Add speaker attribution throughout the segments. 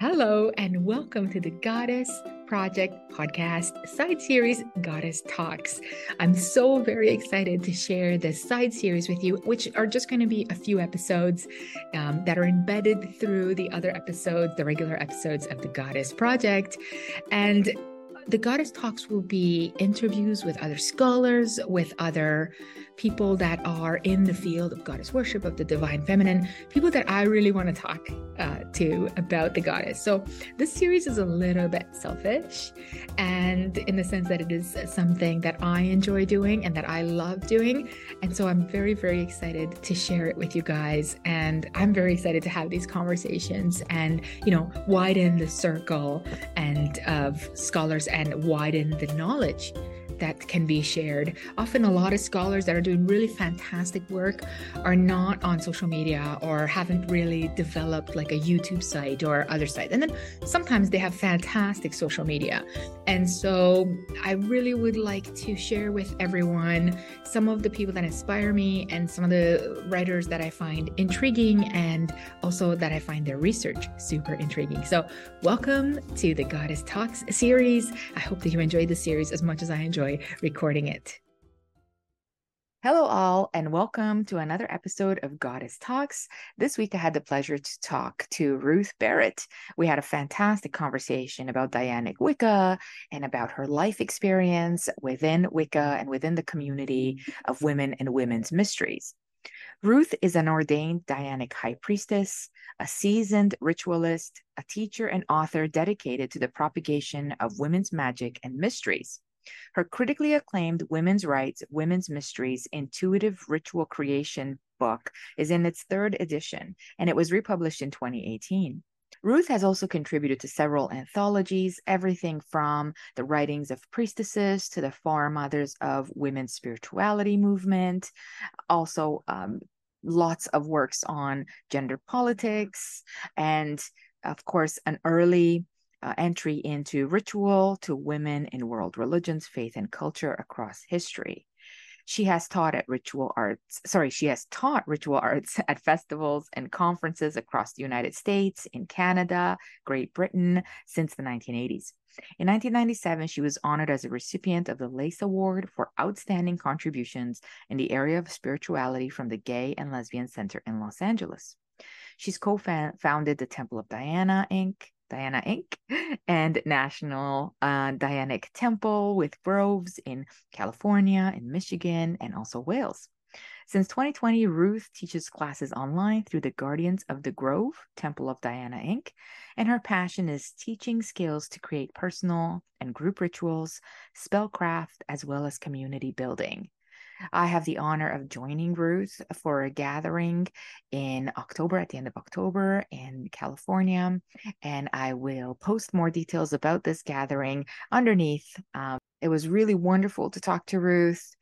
Speaker 1: Hello, and welcome to the Goddess Project podcast side series, Goddess Talks. I'm so very excited to share this side series with you, which are just going to be a few episodes um, that are embedded through the other episodes, the regular episodes of the Goddess Project. And the Goddess Talks will be interviews with other scholars, with other people that are in the field of goddess worship, of the divine feminine, people that I really want to talk uh, to about the goddess. So this series is a little bit selfish, and in the sense that it is something that I enjoy doing and that I love doing. And so I'm very, very excited to share it with you guys. And I'm very excited to have these conversations and, you know, widen the circle and of scholars and widen the knowledge that can be shared. Often, a lot of scholars that are doing really fantastic work are not on social media or haven't really developed like a YouTube site or other site. And then sometimes they have fantastic social media. And so, I really would like to share with everyone some of the people that inspire me and some of the writers that I find intriguing and also that I find their research super intriguing. So, welcome to the Goddess Talks series. I hope that you enjoyed the series as much as I enjoy enjoy recording it. Hello, all, and welcome to another episode of Goddess Talks. This week, I had the pleasure to talk to Ruth Barrett. We had a fantastic conversation about Dianic Wicca and about her life experience within Wicca and within the community of women and women's mysteries. Ruth is an ordained Dianic high priestess, a seasoned ritualist, a teacher, and author dedicated to the propagation of women's magic and mysteries. Her critically acclaimed Women's Rites, Women's Mysteries, Intuitive Ritual Creation book is in its third edition, and it was republished in 2018. Ruth has also contributed to several anthologies, everything from the writings of priestesses to the foremothers of women's spirituality movement, also um, lots of works on gender politics, and of course, an early uh, entry into ritual to women in world religions, faith, and culture across history. She has taught at ritual arts, sorry, she has taught ritual arts at festivals and conferences across the United States, in Canada, Great Britain since the 1980s. In 1997, she was honored as a recipient of the Lace Award for Outstanding Contributions in the area of spirituality from the Gay and Lesbian Center in Los Angeles. She's co founded the Temple of Diana, Inc., Diana Inc., and National uh, Dianic Temple with groves in California, in Michigan, and also Wales. Since 2020, Ruth teaches classes online through the Guardians of the Grove, Temple of Diana Inc., and her passion is teaching skills to create personal and group rituals, spellcraft, as well as community building. I have the honor of joining Ruth for a gathering in October, at the end of October in California. And I will post more details about this gathering underneath. Um, it was really wonderful to talk to Ruth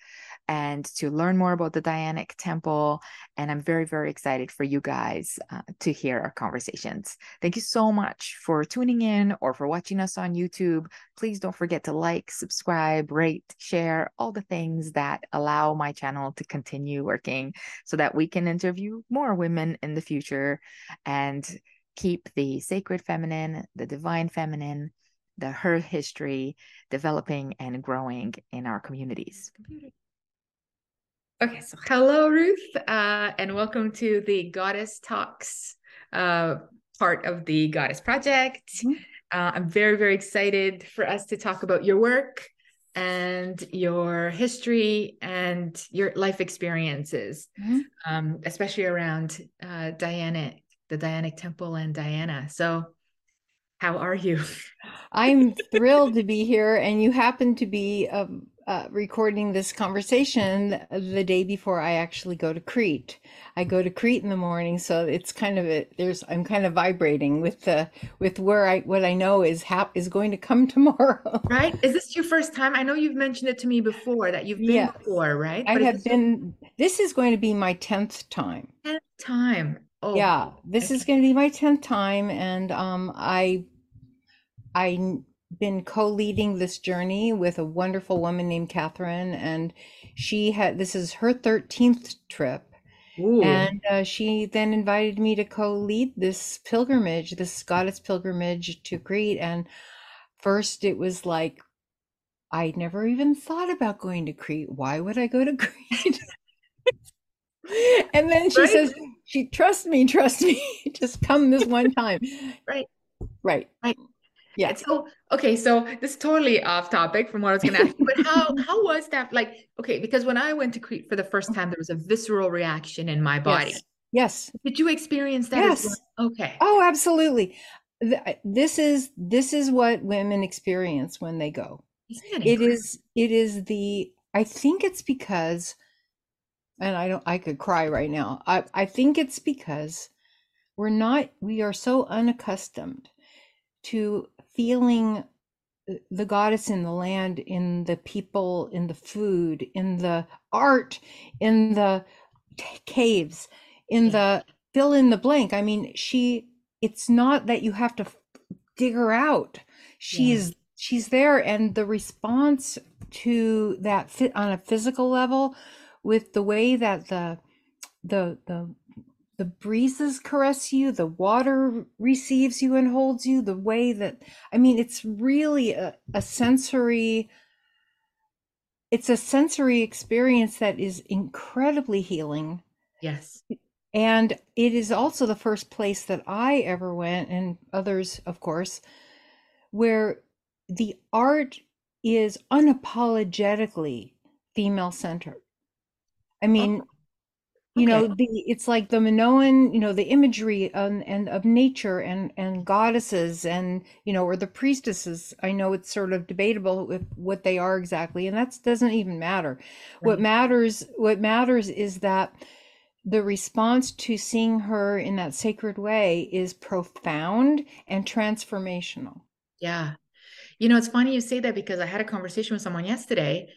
Speaker 1: and to learn more about the Dianic Temple. And I'm very, very excited for you guys uh, to hear our conversations. Thank you so much for tuning in or for watching us on YouTube. Please don't forget to like, subscribe, rate, share, all the things that allow my channel to continue working so that we can interview more women in the future and keep the sacred feminine, the divine feminine, the her history developing and growing in our communities. Okay, so hello, Ruth, uh, and welcome to the Goddess Talks uh, part of the Goddess Project. Mm-hmm. Uh, I'm very, very excited for us to talk about your work and your history and your life experiences, mm-hmm. um, especially around uh, Diana, the Dianic Temple, and Diana. So, how are you?
Speaker 2: I'm thrilled to be here, and you happen to be um, uh, recording this conversation the day before I actually go to Crete. I go to Crete in the morning, so it's kind of a, there's I'm kind of vibrating with the with where I what I know is hap is going to come tomorrow.
Speaker 1: Right? Is this your first time? I know you've mentioned it to me before that you've been yes. before, right?
Speaker 2: I have been. This is going to be my tenth time.
Speaker 1: Tenth time.
Speaker 2: Oh, yeah. This okay. is going to be my tenth time, and um, I I been co-leading this journey with a wonderful woman named Catherine, and she had this is her 13th trip, Ooh. And uh, she then invited me to co-lead this pilgrimage, this goddess pilgrimage to Crete. And first, it was like I never even thought about going to Crete. Why would I go to Crete? and then she right? says, "She trust me, trust me. Just come this one time."
Speaker 1: Right.
Speaker 2: Right.
Speaker 1: Right. Yeah. So okay, so this is totally off topic from what I was going to ask you, but how how was that like? Okay, because when I went to Crete for the first time, there was a visceral reaction in my body.
Speaker 2: Yes. yes.
Speaker 1: Did you experience that?
Speaker 2: Yes.
Speaker 1: Well? Okay.
Speaker 2: Oh, absolutely. This is this is what women experience when they go. It is it is the I think it's because and I don't I could cry right now. I I think it's because we're not we are so unaccustomed to feeling uh, the goddess in the land, in the people, in the food, in the art, in the caves, in the fill in the blank. I mean, she, it's not that you have to dig her out. She's, yeah. she's there. And the response to that fit on a physical level with the way that the, the, the the breezes caress you, the water receives you and holds you, the way that, I mean, it's really a, a sensory, it's a sensory experience that is incredibly healing.
Speaker 1: Yes.
Speaker 2: And it is also the first place that I ever went, and others, of course, where the art is unapologetically female centered. I mean, oh you okay. know the it's like the minoan you know the imagery and, and of nature and and goddesses and you know or the priestesses i know it's sort of debatable with what they are exactly and that doesn't even matter right. what matters what matters is that the response to seeing her in that sacred way is profound and transformational
Speaker 1: yeah you know it's funny you say that because i had a conversation with someone yesterday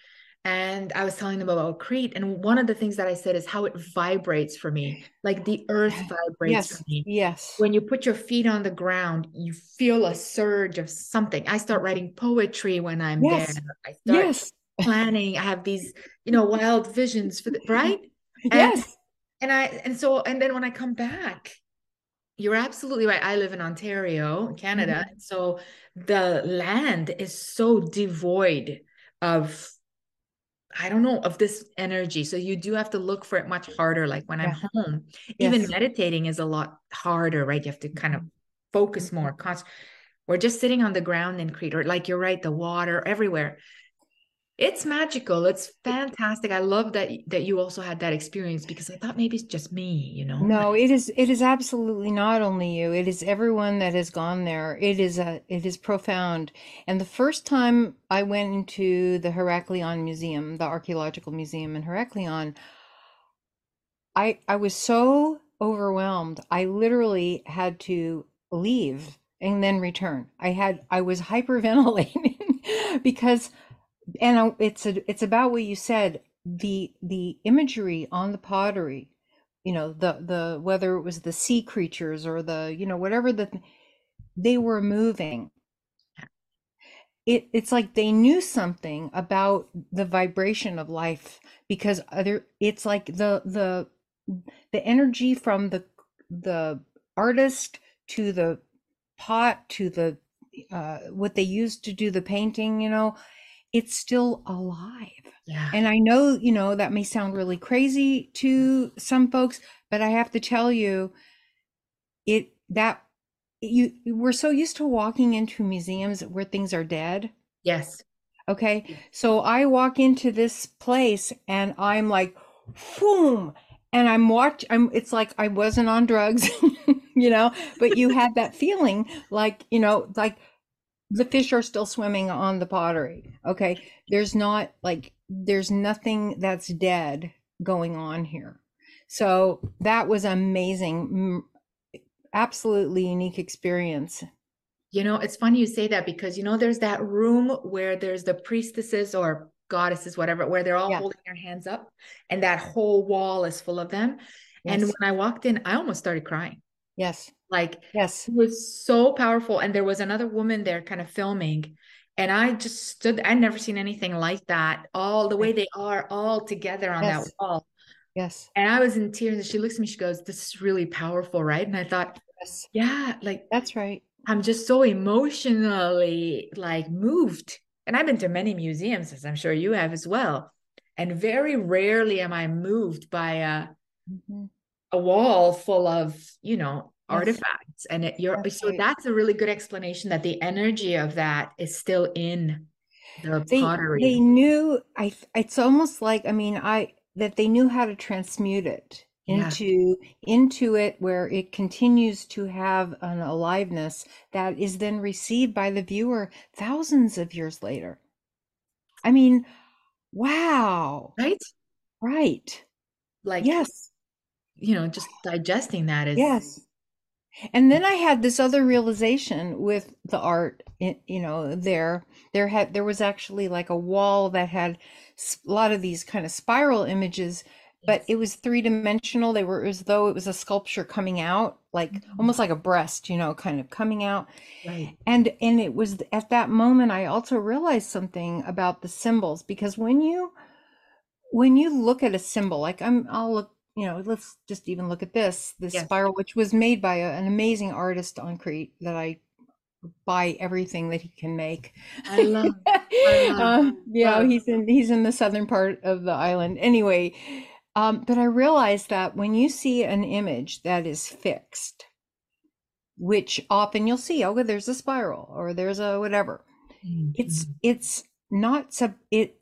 Speaker 1: and I was telling them about Crete. And one of the things that I said is how it vibrates for me, like the earth vibrates
Speaker 2: yes,
Speaker 1: for me.
Speaker 2: Yes.
Speaker 1: When you put your feet on the ground, you feel a surge of something. I start writing poetry when I'm yes. there. I start yes. planning. I have these, you know, wild visions for the right.
Speaker 2: And, yes.
Speaker 1: And I and so and then when I come back, you're absolutely right. I live in Ontario, Canada. Mm-hmm. So the land is so devoid of I don't know of this energy. So you do have to look for it much harder. Like when yeah. I'm home, yes. even meditating is a lot harder, right? You have to kind of focus mm-hmm. more. We're just sitting on the ground in Crete, or like you're right, the water everywhere it's magical. It's fantastic. I love that that you also had that experience because i thought maybe it's just me you know?
Speaker 2: No it is it is absolutely not only you. It is everyone that has gone there. It is a it is profound. And the first time i went into the heraklion museum the archaeological museum in heraklion i i was so overwhelmed. I literally had to leave and then return. I had i was hyperventilating because and it's a, it's about what you said the the imagery on the pottery you know the the whether it was the sea creatures or the you know whatever the they were moving. It it's like they knew something about the vibration of life because other it's like the the the energy from the the artist to the pot to the uh what they used to do the painting you know it's still alive.
Speaker 1: Yeah.
Speaker 2: And I know, you know, that may sound really crazy to some folks, but I have to tell you, it that you we're so used to walking into museums where things are dead.
Speaker 1: Yes.
Speaker 2: Okay. So I walk into this place and I'm like, boom. And I'm watch I'm it's like I wasn't on drugs, you know, but you had that feeling like, you know, like the fish are still swimming on the pottery. Okay. There's not like, there's nothing that's dead going on here. So that was amazing. Absolutely unique experience.
Speaker 1: You know, it's funny you say that because, you know, there's that room where there's the priestesses or goddesses, whatever, where they're all yeah. holding their hands up and that whole wall is full of them. Yes. And when I walked in, I almost started crying.
Speaker 2: Yes.
Speaker 1: Like,
Speaker 2: yes,
Speaker 1: it was so powerful. And there was another woman there kind of filming. And I just stood, I'd never seen anything like that. All the way they are all together on yes. that wall.
Speaker 2: Yes.
Speaker 1: And I was in tears. And she looks at me, she goes, This is really powerful, right? And I thought,
Speaker 2: Yes.
Speaker 1: Yeah, like
Speaker 2: That's right.
Speaker 1: I'm just so emotionally like moved. And I've been to many museums, as I'm sure you have as well. And very rarely am I moved by a
Speaker 2: hmm
Speaker 1: a wall full of, you know, artifacts. And it, you're
Speaker 2: That's
Speaker 1: so
Speaker 2: right.
Speaker 1: that's a really good explanation that the energy of that is still in the
Speaker 2: They they knew I it's almost like I mean I that they knew how to transmute it
Speaker 1: Yeah,
Speaker 2: into into it where it continues to have an aliveness that is then received by the viewer thousands of years later. I mean, wow.
Speaker 1: right?
Speaker 2: Right.
Speaker 1: Like,
Speaker 2: Yes.
Speaker 1: You know, just digesting that is
Speaker 2: Yes. And then I had this other realization with the art, you know, there there had there was actually like a wall that had a lot of these kind of spiral images, but it was three dimensional. They were as though it was a sculpture coming out, like
Speaker 1: Mm,
Speaker 2: almost like a breast, you know, kind of coming out.
Speaker 1: Right.
Speaker 2: And and it was at that moment I also realized something about the symbols because when you when you look at a symbol, like I'm, I'll look, you know, let's just even look at this, this
Speaker 1: Yes.
Speaker 2: spiral, which was made by a, an amazing artist on Crete that I buy everything that he can make.
Speaker 1: I love, I love,
Speaker 2: um, yeah,
Speaker 1: love.
Speaker 2: he's in he's in the southern part of the island. Anyway, um, but I realized that when you see an image that is fixed, which often you'll see, oh, there's a spiral or there's a whatever it's
Speaker 1: Mhm.
Speaker 2: it's not sub it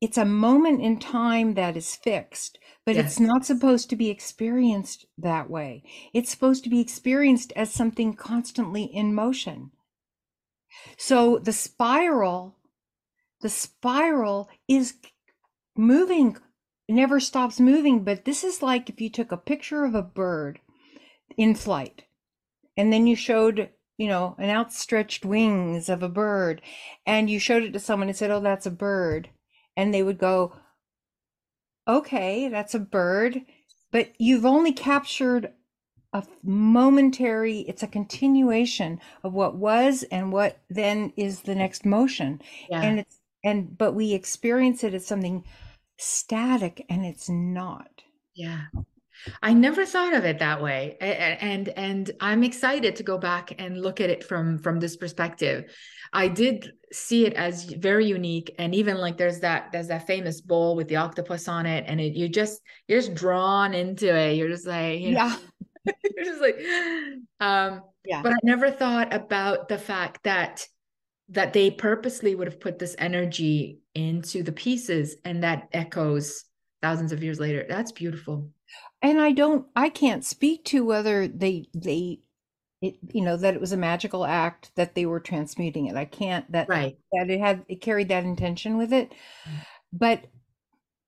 Speaker 2: it's a moment in time that is fixed but it's not supposed to be experienced that way. It's supposed to be experienced as something constantly in motion. So the spiral the spiral is moving never stops moving but this is like if you took a picture of a bird in flight and then you showed you know an outstretched wings of a bird and you showed it to someone and said oh that's a bird and they would go okay that's a bird but you've only captured a momentary it's a continuation of what was and what then is the next motion
Speaker 1: Yeah.
Speaker 2: and it's and but we experience it as something static and it's not
Speaker 1: Yeah. I never thought of it that way. And and I'm excited to go back and look at it from from this perspective. I did see it as very unique and even like there's that there's that famous bowl with the octopus on it and it you just you're just drawn into it. You're just like, you know,
Speaker 2: yeah
Speaker 1: you're just like um
Speaker 2: yeah
Speaker 1: but I never thought about the fact that that they purposely would have put this energy into the pieces and that echoes thousands of years later. That's beautiful.
Speaker 2: And i don't i can't speak to whether they they it you know that it was a magical act that they were transmuting it i can't that
Speaker 1: Right.
Speaker 2: that it had it carried that intention with it
Speaker 1: Mm.
Speaker 2: but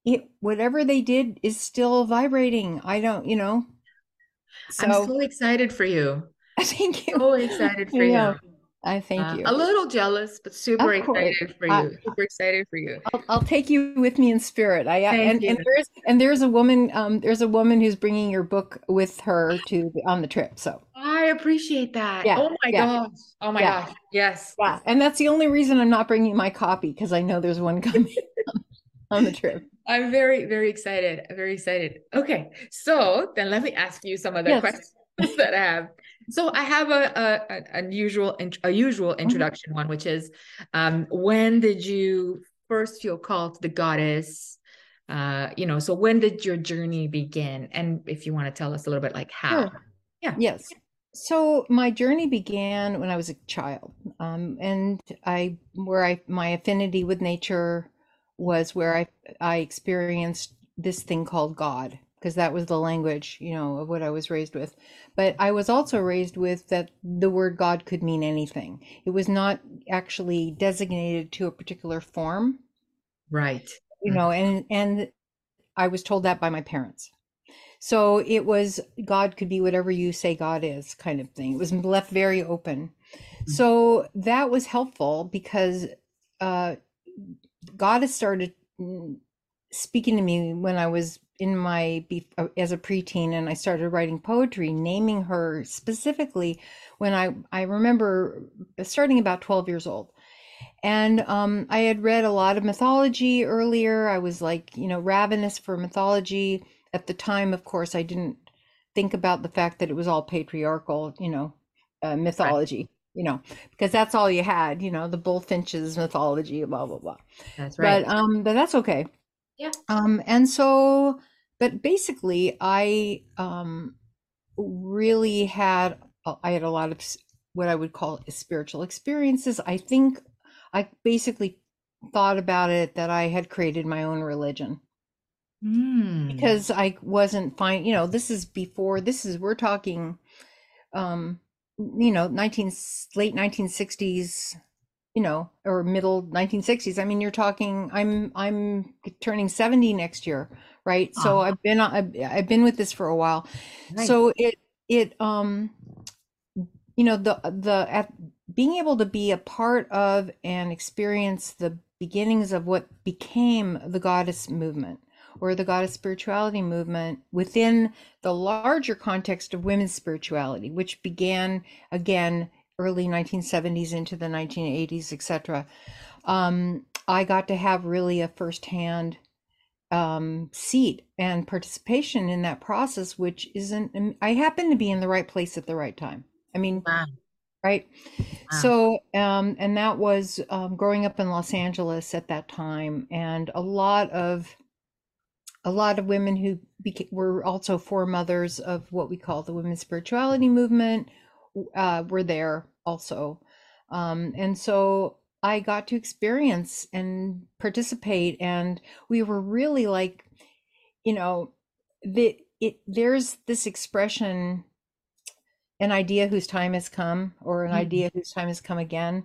Speaker 2: it whatever they did is still vibrating i don't you know
Speaker 1: I'm
Speaker 2: so
Speaker 1: so excited for you.
Speaker 2: thank you
Speaker 1: So excited for you.
Speaker 2: know. I thank
Speaker 1: Uh,
Speaker 2: you
Speaker 1: a little jealous, but super excited for you. Super excited for you.
Speaker 2: I'll, I'll take you with me in spirit. I
Speaker 1: Thank
Speaker 2: and,
Speaker 1: you.
Speaker 2: and there's and there's a woman um there's a woman who's bringing your book with her to on the trip. So
Speaker 1: I appreciate that.
Speaker 2: Yeah,
Speaker 1: Oh my
Speaker 2: yeah.
Speaker 1: gosh. Oh my
Speaker 2: Yeah.
Speaker 1: gosh. Yes.
Speaker 2: yeah, and that's the only reason I'm not bringing my copy because I know there's one coming on the trip.
Speaker 1: I'm very, very excited. Very excited. Okay. So then let me ask you some other
Speaker 2: Yes.
Speaker 1: questions that I have. So I have a, a an unusual a usual
Speaker 2: Mm-hmm.
Speaker 1: introduction one, which is um, when did you first feel called to the goddess? Uh, you know, so when did your journey begin? And if you want to tell us a little bit like how.
Speaker 2: Sure.
Speaker 1: Yeah.
Speaker 2: Yes. So my journey began when I was a child, um, and I where I my affinity with nature was where I I experienced this thing called God because that was the language you know of what I was raised with. But I was also raised with that the word God could mean anything. It was not actually designated to a particular form,
Speaker 1: Right.
Speaker 2: you know, and and I was told that by my parents. So it was God could be whatever you say God is kind of thing. It was left very open. So that was helpful because uh, God has started mm, speaking to me when I was in my uh, as a preteen and I started writing poetry, naming her specifically when I I remember starting about 12 years old. And um, I had read a lot of mythology earlier. I was like, you know, ravenous for mythology. at the time, of course, I didn't think about the fact that it was all patriarchal, you know, uh, mythology. Right. You know, because that's all you had, you know, the Bulfinch's mythology, blah blah blah.
Speaker 1: That's right.
Speaker 2: But um, but that's okay.
Speaker 1: Yeah.
Speaker 2: Um, and so, but basically, I um really had I had a lot of what I would call spiritual experiences. I think I basically thought about it that I had created my own religion.
Speaker 1: Mm.
Speaker 2: Because I wasn't fine, you know, this is before this is we're talking um you know, 19 late 1960s, you know, or middle 1960s. I mean, you're talking I'm I'm turning 70 next year, right? Uh-huh. So I've been I've, I've been with this for a while. Right. So it it um you know the the at being able to be a part of and experience the beginnings of what became the goddess movement or the goddess spirituality movement within the larger context of women's spirituality which began again early 1970s into the 1980s etc um, i got to have really a firsthand um, seat and participation in that process which isn't i happen to be in the right place at the right time I mean, wow. right? Wow. So, um, and that was um, growing up in Los Angeles at that time, and a lot of a lot of women who became, were also foremothers of what we call the women's spirituality movement uh, were there also, um, and so I got to experience and participate, and we were really like, you know, the it there's this expression an idea whose time has come or an mm-hmm. idea whose time has come again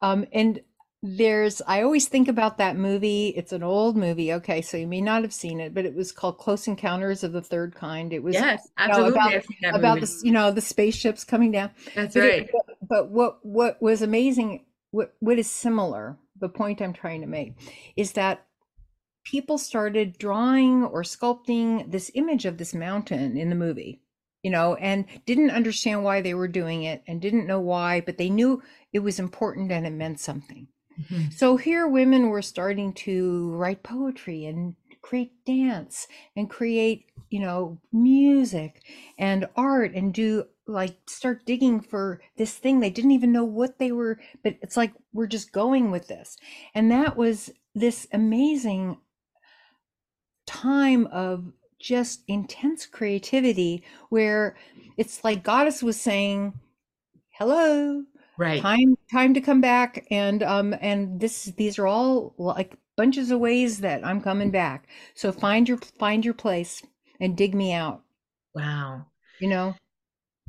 Speaker 2: um, and there's i always think about that movie. It's an old movie. Okay so you may not have seen it but it was called close encounters of the third kind. It was
Speaker 1: yes absolutely
Speaker 2: you know, about, about the you know the spaceships coming down.
Speaker 1: That's
Speaker 2: but
Speaker 1: right.
Speaker 2: it, but, but what what was amazing what what is similar the point i'm trying to make is that people started drawing or sculpting this image of this mountain in the movie you know, and didn't understand why they were doing it and didn't know why, but they knew it was important and it meant something. Mm-hmm. So here women were starting to write poetry and create dance and create, you know, music and art and do like start digging for this thing. They didn't even know what they were but it's like we're just going with this. And that was this amazing time of just intense creativity where it's like goddess was saying hello
Speaker 1: right.
Speaker 2: Time time to come back and um and this these are all like bunches of ways that i'm coming back. So find your find your place and dig me out.
Speaker 1: Wow.
Speaker 2: You know?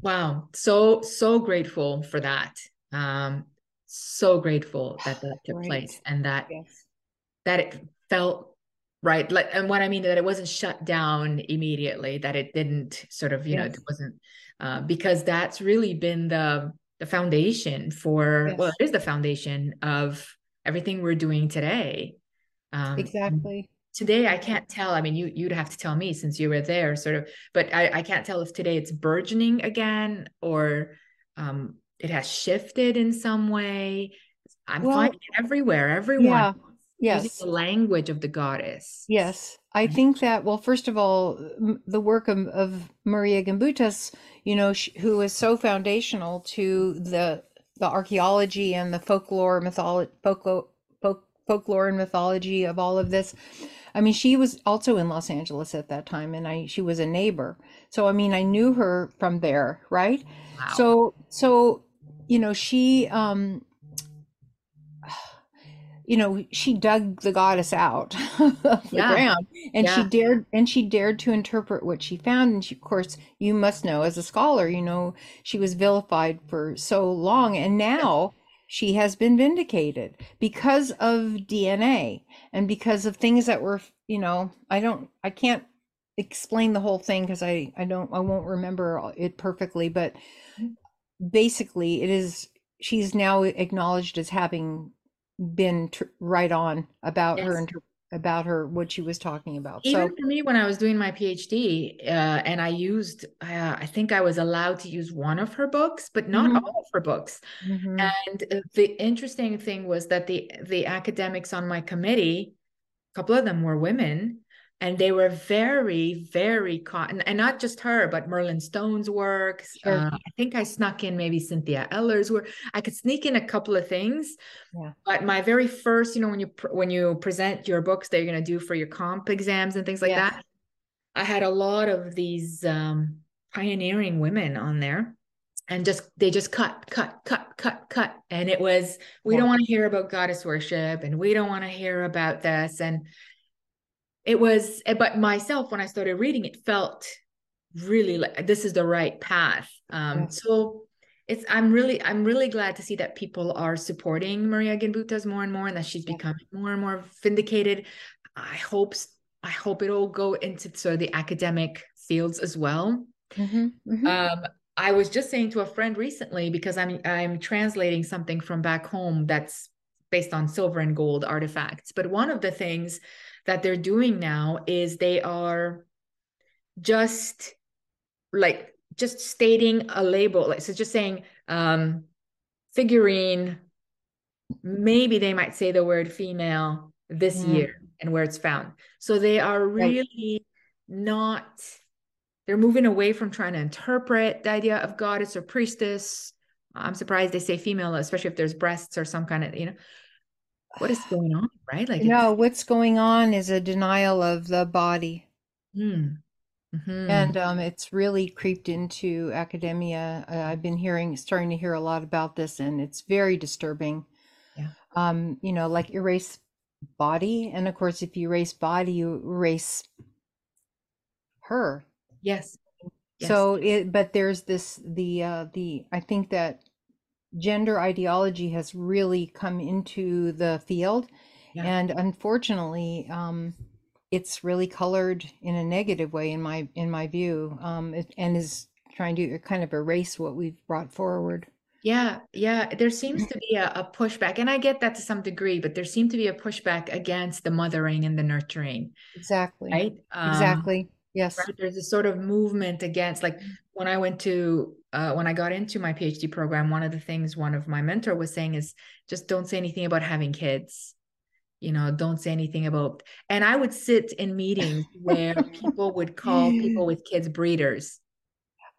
Speaker 1: Wow. So so grateful for that. Um so grateful that that took right. place and that yes. that it felt right like and what i mean that it wasn't shut down immediately that it didn't sort of you yes. know it wasn't uh, because that's really been the the foundation for yes. well it is the foundation of everything we're doing today.
Speaker 2: Um, exactly.
Speaker 1: today i can't tell. I mean you you'd have to tell me since you were there sort of but i, I can't tell if today it's burgeoning again or um, it has shifted in some way. I'm well, finding it everywhere everyone yeah.
Speaker 2: yes.
Speaker 1: the language of the goddess.
Speaker 2: Yes i think that well first of all the work of, of maria gimbutas you know she, who is so foundational to the the archaeology and the folklore mythology folklore folk, folklore and mythology of all of this. I mean she was also in los angeles at that time and i she was a neighbor. So i mean i knew her from there right? Wow. so so you know she um you know she dug the goddess out of the yeah. ground and yeah. she dared and she dared to interpret what she found and she, of course you must know as a scholar you know she was vilified for so long and now she has been vindicated because of dna and because of things that were you know i don't i can't explain the whole thing because i i don't i won't remember it perfectly but mm. basically it is she's now acknowledged as having been tr- right on about yes. her inter- about her what she was talking about.
Speaker 1: Even so, for me, when I was doing my PhD, uh, and I used, uh, I think I was allowed to use one of her books, but not mm-hmm. all of her books. Mm-hmm. And the interesting thing was that the the academics on my committee, a couple of them were women, and they were very very cotton and not just her but merlin stone's works sure. uh, i think i snuck in maybe cynthia eller's work i could sneak in a couple of things yeah. but my very first you know when you when you present your books that you're going to do for your comp exams and things like yeah. that i had a lot of these um, pioneering women on there and just they just cut cut cut cut cut and it was we yeah. don't want to hear about goddess worship and we don't want to hear about this and it was eh, but myself when i started reading it felt really like this is the right path um yeah. so it's i'm really i'm really glad to see that people are supporting maria gimbutas more and more and that she's yeah. becoming more and more vindicated i hope i hope it'll go into sort of the academic fields as well mm-hmm, mm-hmm. um i was just saying to a friend recently because i'm i'm translating something from back home that's based on silver and gold artifacts but one of the things that they're doing now is they are just like just stating a label like so just saying um figurine maybe they might say the word female this mm. year and where it's found so they are really right. not they're moving away from trying to interpret the idea of goddess or priestess i'm surprised they say female especially if there's breasts or some kind of you know what is going on, right?
Speaker 2: Like no, what's going on is a denial of the body. Mm. Mm-hmm. And um, it's really creeped into academia. Uh, I've been hearing, starting to hear a lot about this, and it's very disturbing. Yeah. Um, you know, like erase body, and of course, if you erase body, you erase her.
Speaker 1: Yes.
Speaker 2: yes. So it, but there's this the uh, the I think that gender ideology has really come into the field. Yeah. And unfortunately, um, it's really colored in a negative way in my in my view, um, and is trying to kind of erase what we've brought forward.
Speaker 1: Yeah, yeah. There seems to be a, a, pushback, and I get that to some degree, but there seemed to be a pushback against the mothering and the nurturing.
Speaker 2: Exactly.
Speaker 1: Right.
Speaker 2: Um, exactly. Yes.
Speaker 1: Right? There's a sort of movement against, like when I went to uh, when I got into my PhD program, one of the things one of my mentor was saying is just don't say anything about having kids. You know, don't say anything about. And I would sit in meetings where people would call people with kids breeders.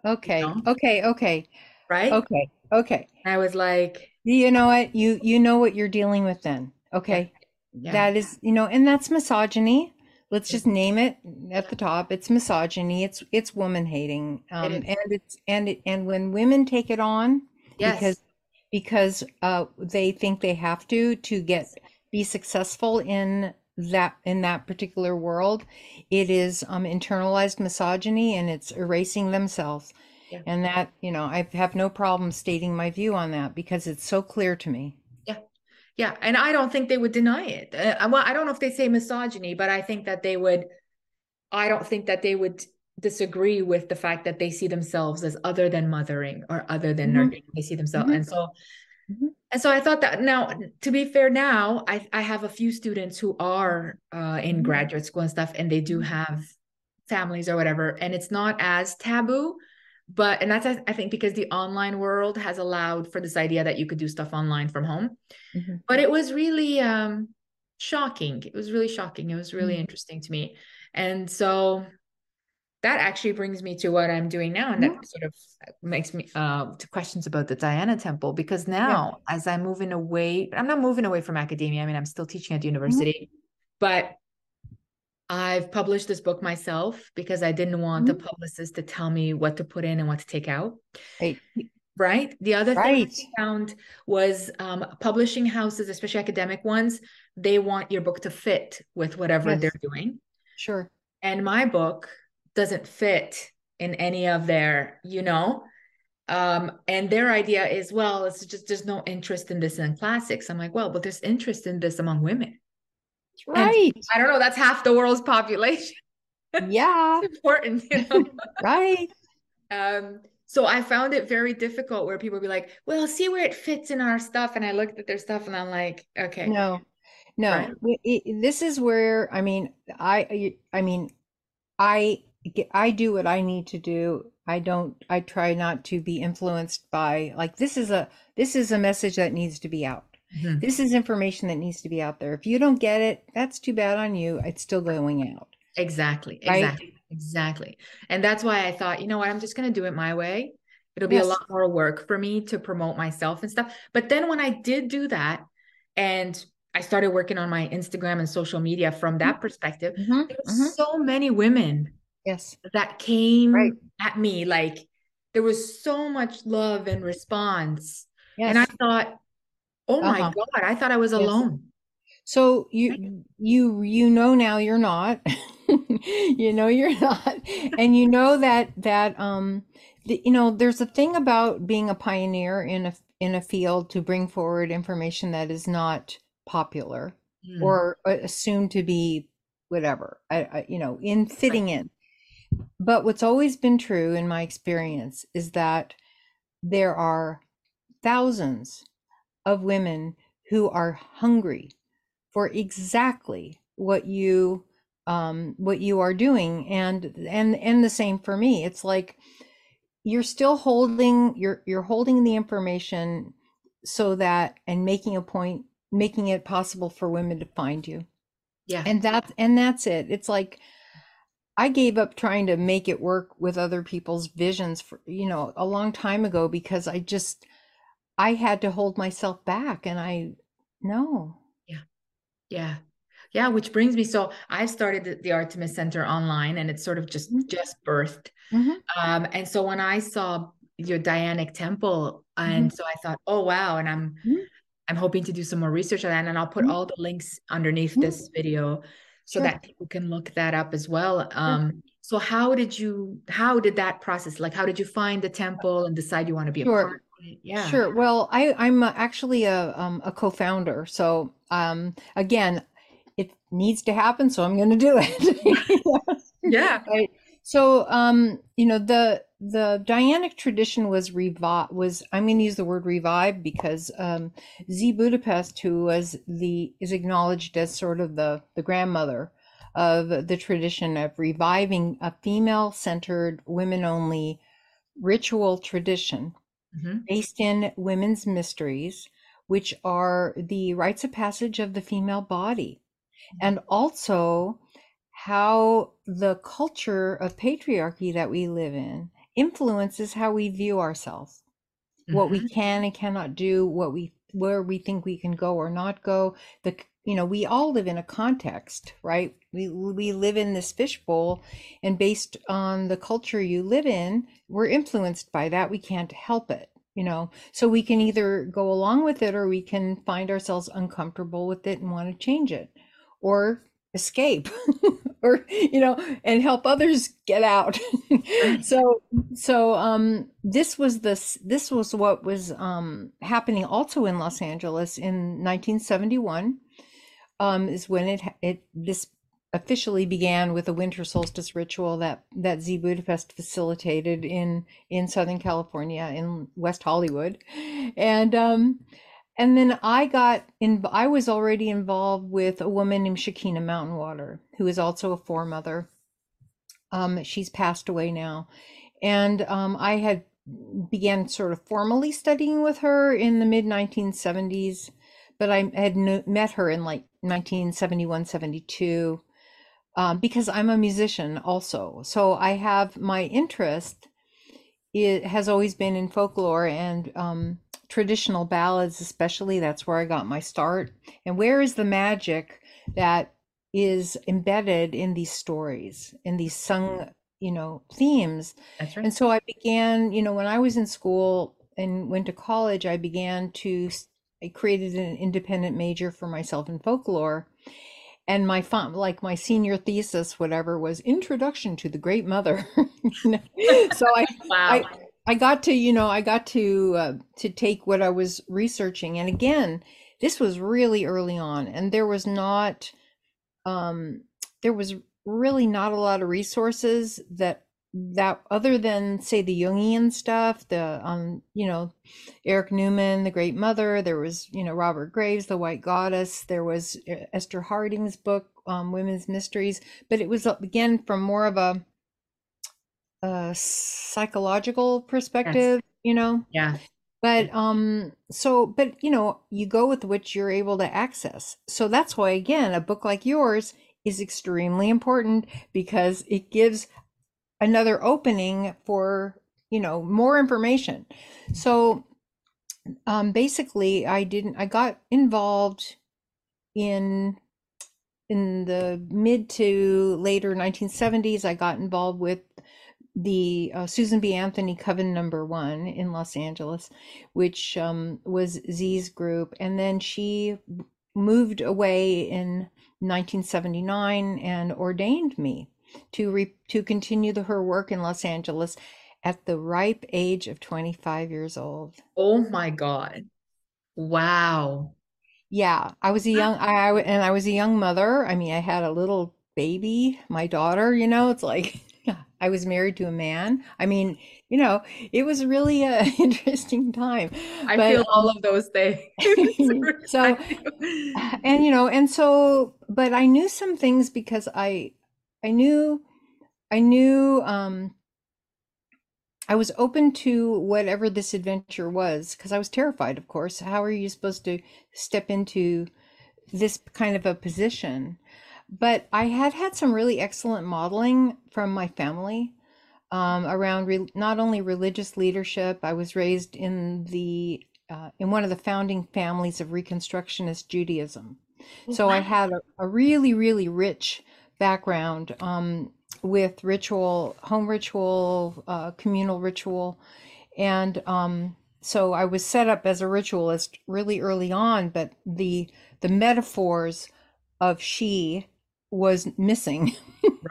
Speaker 2: Okay. You know? Okay. Okay.
Speaker 1: Right.
Speaker 2: Okay. Okay.
Speaker 1: I was like,
Speaker 2: you know what you you know what you're dealing with then. Okay. Yeah. That is, you know, and that's misogyny let's just name it at the top. It's misogyny. It's it's woman hating. Um, it and it's and it, and when women take it on yes. because because uh, they think they have to to get be successful in that in that particular world it is um, internalized misogyny and it's erasing themselves. Yeah. and that you know i have no problem stating my view on that because it's so clear to me
Speaker 1: yeah, and I don't think they would deny it. Uh, well, I don't know if they say misogyny, but I think that they would. I don't think that they would disagree with the fact that they see themselves as other than mothering or other than mm-hmm. nurturing. They see themselves, mm-hmm. and so, mm-hmm. and so I thought that now, to be fair, now I I have a few students who are uh, in mm-hmm. graduate school and stuff, and they do mm-hmm. have families or whatever, and it's not as taboo but and that's i think because the online world has allowed for this idea that you could do stuff online from home mm-hmm. but it was really um shocking it was really shocking it was really mm-hmm. interesting to me and so that actually brings me to what i'm doing now and that sort of makes me uh to questions about the diana temple because now yeah. as i'm moving away i'm not moving away from academia i mean i'm still teaching at the mm-hmm. university mm-hmm. but I've published this book myself because I didn't want mm-hmm. the publicist to tell me what to put in and what to take out.
Speaker 2: Right.
Speaker 1: Right. The other right. thing I found was um, publishing houses, especially academic ones, they want your book to fit with whatever yes. they're doing.
Speaker 2: Sure.
Speaker 1: And my book doesn't fit in any of their, you know, um, and their idea is, well, it's just there's no interest in this in classics. I'm like, well, but there's interest in this among women.
Speaker 2: Right. And
Speaker 1: I don't know. That's half the world's population.
Speaker 2: Yeah.
Speaker 1: it's important, you know?
Speaker 2: right.
Speaker 1: Um, so I found it very difficult where people be like, well, see where it fits in our stuff. And I looked at their stuff and I'm like, okay.
Speaker 2: No, no, right. it, this is where, I mean, I, I mean, I, I do what I need to do. I don't, I try not to be influenced by like, this is a, this is a message that needs to be out. Mm-hmm. This is information that needs to be out there. If you don't get it, that's too bad on you. It's still going out.
Speaker 1: Exactly.
Speaker 2: Right?
Speaker 1: Exactly. Exactly. And that's why I thought, you know what, I'm just going to do it my way. It'll be
Speaker 2: Yes.
Speaker 1: a lot more work for me to promote myself and stuff. But then when I did do that and I started working on my Instagram and social media from that perspective,
Speaker 2: Mhm,
Speaker 1: there were
Speaker 2: mhm.
Speaker 1: so many women
Speaker 2: Yes.
Speaker 1: that came
Speaker 2: Right.
Speaker 1: at me like there was so much love and response.
Speaker 2: Yes.
Speaker 1: And I thought, oh my
Speaker 2: Uh-huh.
Speaker 1: God, I thought I was
Speaker 2: Yes.
Speaker 1: alone.
Speaker 2: So you you you know now you're not. you know you're not. And you know that that um the, you know there's a thing about being a pioneer in a in a field to bring forward information that is not popular
Speaker 1: Mm.
Speaker 2: or uh, assumed to be whatever. I, I you know in fitting in. But what's always been true in my experience is that there are thousands of women who are hungry for exactly what you um what you are doing and and and the same for me. It's like you're still holding you're you're holding the information so that and making a point making it possible for women to find you.
Speaker 1: Yeah.
Speaker 2: and that's and that's it. It's like i gave up trying to make it work with other people's visions for you know a long time ago because i just i had to hold myself back and i no
Speaker 1: Yeah. Yeah, Yeah, which brings me so I started the, the Artemis Center online and it's sort of just
Speaker 2: Mhm.
Speaker 1: just birthed.
Speaker 2: Mhm.
Speaker 1: Um, and so when I saw your Dianic temple, and so I thought, oh wow, and I'm
Speaker 2: Mhm.
Speaker 1: I'm hoping to do some more research on that, and I'll put
Speaker 2: Mhm.
Speaker 1: all the links underneath this video so
Speaker 2: Sure.
Speaker 1: that people can look that up as well. Um, so how did you how did that process like how did you find the temple and decide you want to be a
Speaker 2: Sure.
Speaker 1: part? Yeah.
Speaker 2: Sure. Well, I I'm actually a um a co-founder. So um again, it needs to happen, so I'm going to do it.
Speaker 1: Yeah.
Speaker 2: Right. So um you know the the Dianic tradition was revi was I'm going to use the word revive because um Z Budapest who was the is acknowledged as sort of the the grandmother of the tradition of reviving a female-centered women-only ritual tradition
Speaker 1: Mhm.
Speaker 2: based in women's mysteries, which are the rites of passage of the female body, and also how the culture of patriarchy that we live in influences how we view ourselves, what we
Speaker 1: Mhm.
Speaker 2: can and cannot do, what we where we think we can go or not go. The you know we all live in a context, right? We we live in this fishbowl, and based on the culture you live in, we're influenced by that. We can't help it you know so we can either go along with it or we can find ourselves uncomfortable with it and want to change it or escape or you know and help others get out so so um this was this this was what was um happening also in Los Angeles in 1971 um is when it it this officially began with a winter solstice ritual that that Z Budapest facilitated in in Southern California in West Hollywood. And um and then I got in I was already involved with a woman named Shekhinah Mountain Water who is also a foremother. Um she's passed away now. And um I had began sort of formally studying with her in the mid 1970s but I had met her in like 1971 72 um, because I'm a musician also. So I have my interest. It has always been in folklore and um, traditional ballads, especially. That's where I got my start. And where is the magic that is embedded in these stories, in these sung, you know, themes?
Speaker 1: That's right.
Speaker 2: And so I began, you know, when I was in school and went to college, I began to, I created an independent major for myself in folklore and my font like my senior thesis whatever was introduction to the great mother You know? so i
Speaker 1: Wow.
Speaker 2: i i got to you know i got to uh, to take what i was researching and again this was really early on and there was not um there was really not a lot of resources that that other than say the jungian stuff the um you know Erich Neumann the great mother there was you know robert graves the white goddess there was uh, esther harding's book um, women's mysteries but it was uh, again from more of a, a psychological perspective you know?
Speaker 1: Yeah.
Speaker 2: but um so but you know you go with what you're able to access. So that's why again a book like yours is extremely important because it gives another opening for you know more information. So um, basically i didn't i got involved in in the mid to later 1970s i got involved with the uh, susan b. Anthony coven number one in los angeles which um, was z's group. And then she moved away in 1979 and ordained me to re- to continue the, her work in Los Angeles at the ripe age of 25 years old.
Speaker 1: Oh my god. Wow.
Speaker 2: Yeah, I was a young I, I and I was a young mother. I mean, I had a little baby, my daughter, you know, it's like I was married to a man. I mean, you know, it was really an interesting time.
Speaker 1: I but, feel all of those things.
Speaker 2: so, and you know, and so, but I knew some things because I, I knew, I knew, um, I was open to whatever this adventure was because I was terrified, of course. How are you supposed to step into this kind of a position? But I had had some really excellent modeling from my family um, around re- not only religious leadership. I was raised in the uh, in one of the founding families of Reconstructionist Judaism, so I had a, a really really rich background um, with ritual, home ritual, uh, communal ritual, and um, so I was set up as a ritualist really early on. But the the metaphors of she was missing.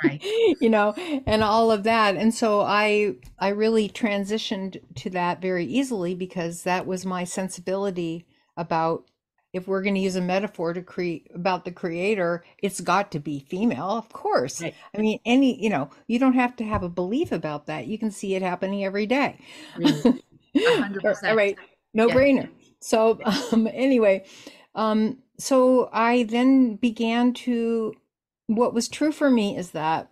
Speaker 1: Right.
Speaker 2: You know and all of that. And so i i really transitioned to that very easily because that was my sensibility about if we're going to use a metaphor to create about the creator it's got to be female of course right. i mean any you know you don't have to have a belief about that you can see it happening every day
Speaker 1: 100%
Speaker 2: all right no yeah. brainer so um anyway um so i then began to what was true for me is that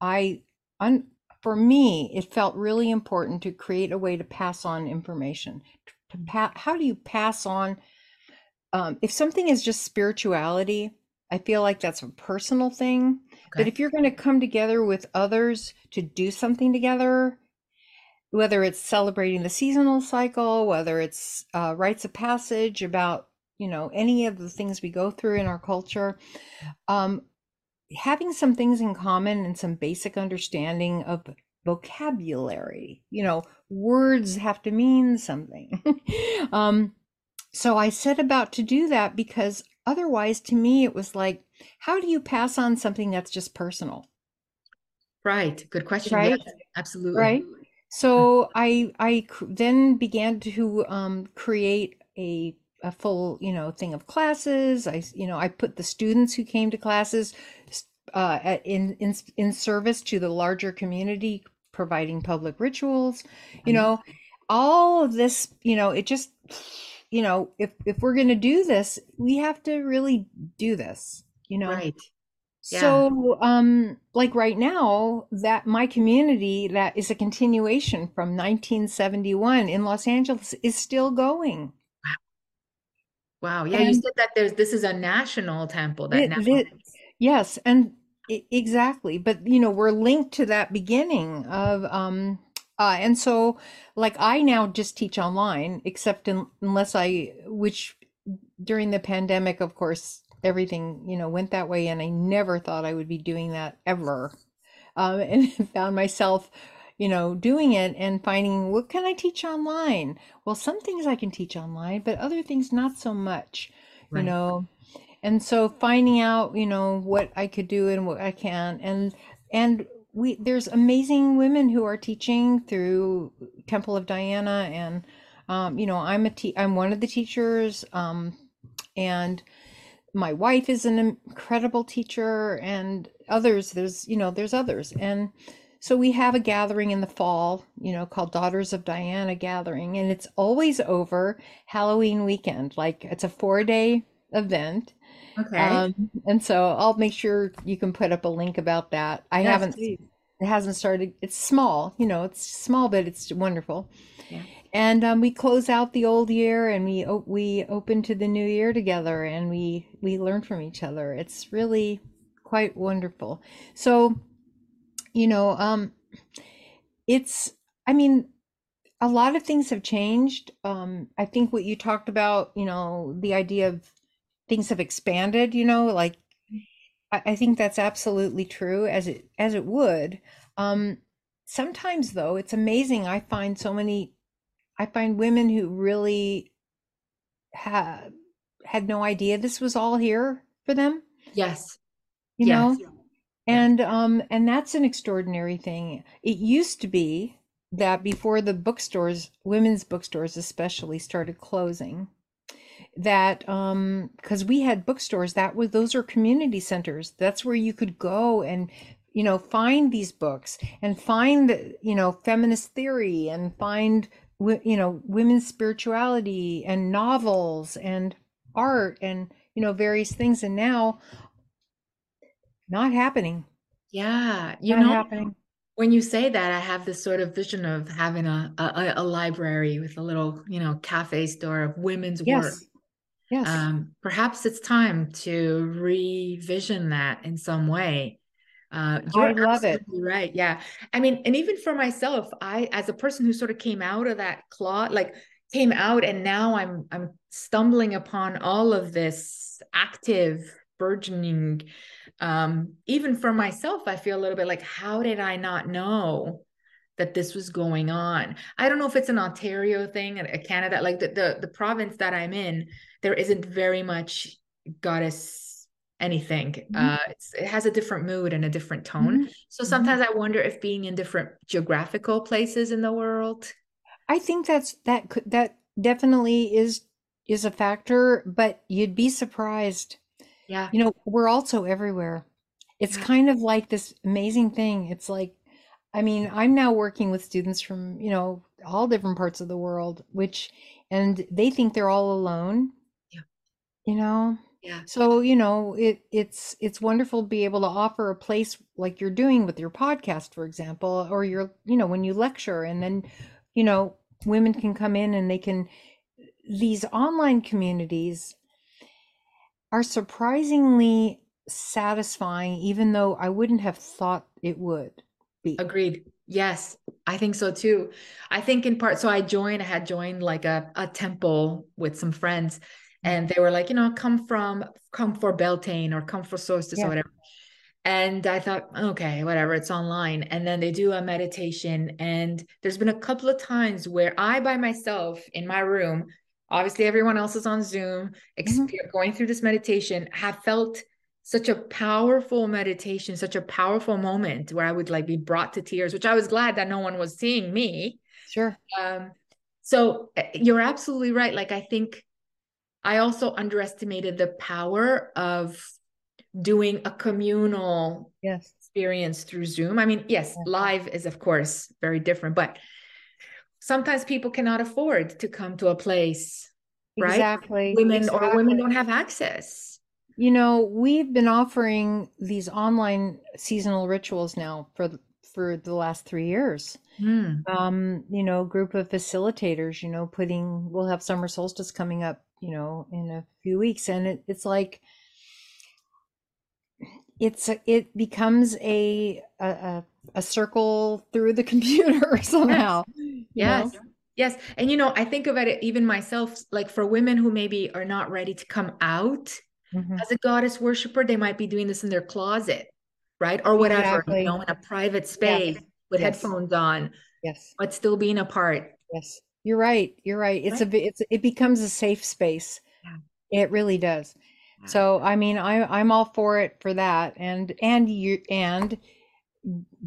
Speaker 2: I, un, for me, it felt really important to create a way to pass on information. To pa- how do you pass on? Um, if something is just spirituality, I feel like that's a personal thing. Okay. But if you're going to come together with others to do something together, whether it's celebrating the seasonal cycle, whether it's uh, rites of passage about you know any of the things we go through in our culture, um, having some things in common and some basic understanding of vocabulary you know words have to mean something um so i set about to do that because otherwise to me it was like how do you pass on something that's just personal?
Speaker 1: Right good question right? yes, absolutely.
Speaker 2: Right? So i i then began to um create a a full you know thing of classes. I you know i put the students who came to classes uh, in in in service to the larger community providing public rituals you know? All of this you know it just you know if if we're going to do this we have to really do this you know
Speaker 1: right
Speaker 2: yeah. so um like right now that my community that is a continuation from 1971 in los angeles is still going
Speaker 1: Wow. wow. Yeah, and you said that there's this is a national temple that it, now it,
Speaker 2: yes, and it, exactly. But you know, we're linked to that beginning of um uh and so like I now just teach online except in, unless I which during the pandemic of course everything, you know, went that way and I never thought I would be doing that ever. Um and found myself you know, doing it and finding what can I teach online? Well, some things I can teach online, but other things not so much, right. you know. And so finding out, you know, what I could do and what I can and and we there's amazing women who are teaching through Temple of Diana and um, you know, I'm a te- I'm one of the teachers um, and my wife is an incredible teacher and others there's you know there's others and so we have a gathering in the fall, you know, called Daughters of Diana gathering, and it's always over Halloween weekend. Like it's a four day event.
Speaker 1: Okay. Um,
Speaker 2: and so I'll make sure you can put up a link about that. I yes, haven't, please. it hasn't started. It's small, you know, it's small, but it's wonderful. Yeah. And um, we close out the old year and we we open to the new year together and we we learn from each other. It's really quite wonderful. So, you know, um, it's, I mean, a lot of things have changed. Um, I think what you talked about, you know, the idea of things have expanded, you know, like I, I think that's absolutely true as it as it would. Um, sometimes though, it's amazing. I find so many I find women who really have had no idea this was all here for them.
Speaker 1: Yes.
Speaker 2: You yes. know? And um and that's an extraordinary thing. It used to be that before the bookstores, women's bookstores especially started closing, that um because we had bookstores that was those are community centers. That's where you could go and you know find these books and find you know feminist theory and find you know women's spirituality and novels and art and you know various things and now not happening
Speaker 1: yeah you not know happening. when you say that i have this sort of vision of having a, a, a library with a little you know cafe store of women's yes. work yes um, perhaps it's time to revision that in some way uh,
Speaker 2: I love it.
Speaker 1: Right. Yeah. I mean, and even for myself, I, as a person who sort of came out of that closet, like came out and now I'm, I'm stumbling upon all of this active burgeoning, um, even for myself, I feel a little bit like, how did I not know that this was going on? I don't know if it's an Ontario thing, a Canada, like the, the, the province that I'm in, there isn't very much goddess anything. Mm-hmm. Uh, it has a different mood and a different tone. Mm-hmm. So mm-hmm. sometimes I wonder if being in different geographical places in the world.
Speaker 2: I think that's that could that definitely is is a factor, but you'd be surprised.
Speaker 1: Yeah.
Speaker 2: You know, we're also everywhere. It's yeah. kind of like this amazing thing. It's like I mean, I'm now working with students from, you know, all different parts of the world, which and they think they're all alone.
Speaker 1: Yeah.
Speaker 2: You know,
Speaker 1: yeah
Speaker 2: so you know it it's it's wonderful to be able to offer a place like you're doing with your podcast for example or your you know when you lecture and then you know women can come in and they can these online communities are surprisingly satisfying even though i wouldn't have thought it would be
Speaker 1: agreed yes i think so too i think in part so i joined i had joined like a, a temple with some friends and they were like, you know, come from come for Beltane or come for Solstice yeah. or whatever. And I thought, okay, whatever, it's online. And then they do a meditation. And there's been a couple of times where I, by myself in my room, obviously everyone else is on Zoom, mm-hmm. going through this meditation, have felt such a powerful meditation, such a powerful moment where I would like be brought to tears, which I was glad that no one was seeing me.
Speaker 2: Sure.
Speaker 1: Um, so eh, you're absolutely right. Like, I think I also underestimated the power of doing a communal
Speaker 2: yes.
Speaker 1: experience through Zoom. I mean, yes, live is of course very different, but sometimes people cannot afford to come to a place, right?
Speaker 2: Exactly.
Speaker 1: Women
Speaker 2: exactly.
Speaker 1: or women don't have access.
Speaker 2: You know, we've been offering these online seasonal rituals now for for the last three years. Mm. Um, you know, group of facilitators, you know, putting we'll have summer solstice coming up you know, in a few weeks. And it, it's like, it's a, it becomes a, a a circle through the computer somehow.
Speaker 1: Yes. Yes. yes. And you know, I think about it even myself, like for women who maybe are not ready to come out mm-hmm. as a goddess worshiper, they might be doing this in their closet, right? Or whatever, exactly. you know, in a private space yes. with yes. headphones on.
Speaker 2: Yes.
Speaker 1: But still being apart.
Speaker 2: Yes. You're right. You're right. It's right. a it's it becomes a safe space. Yeah. It really does. Yeah. So I mean, I I'm all for it for that. And and you and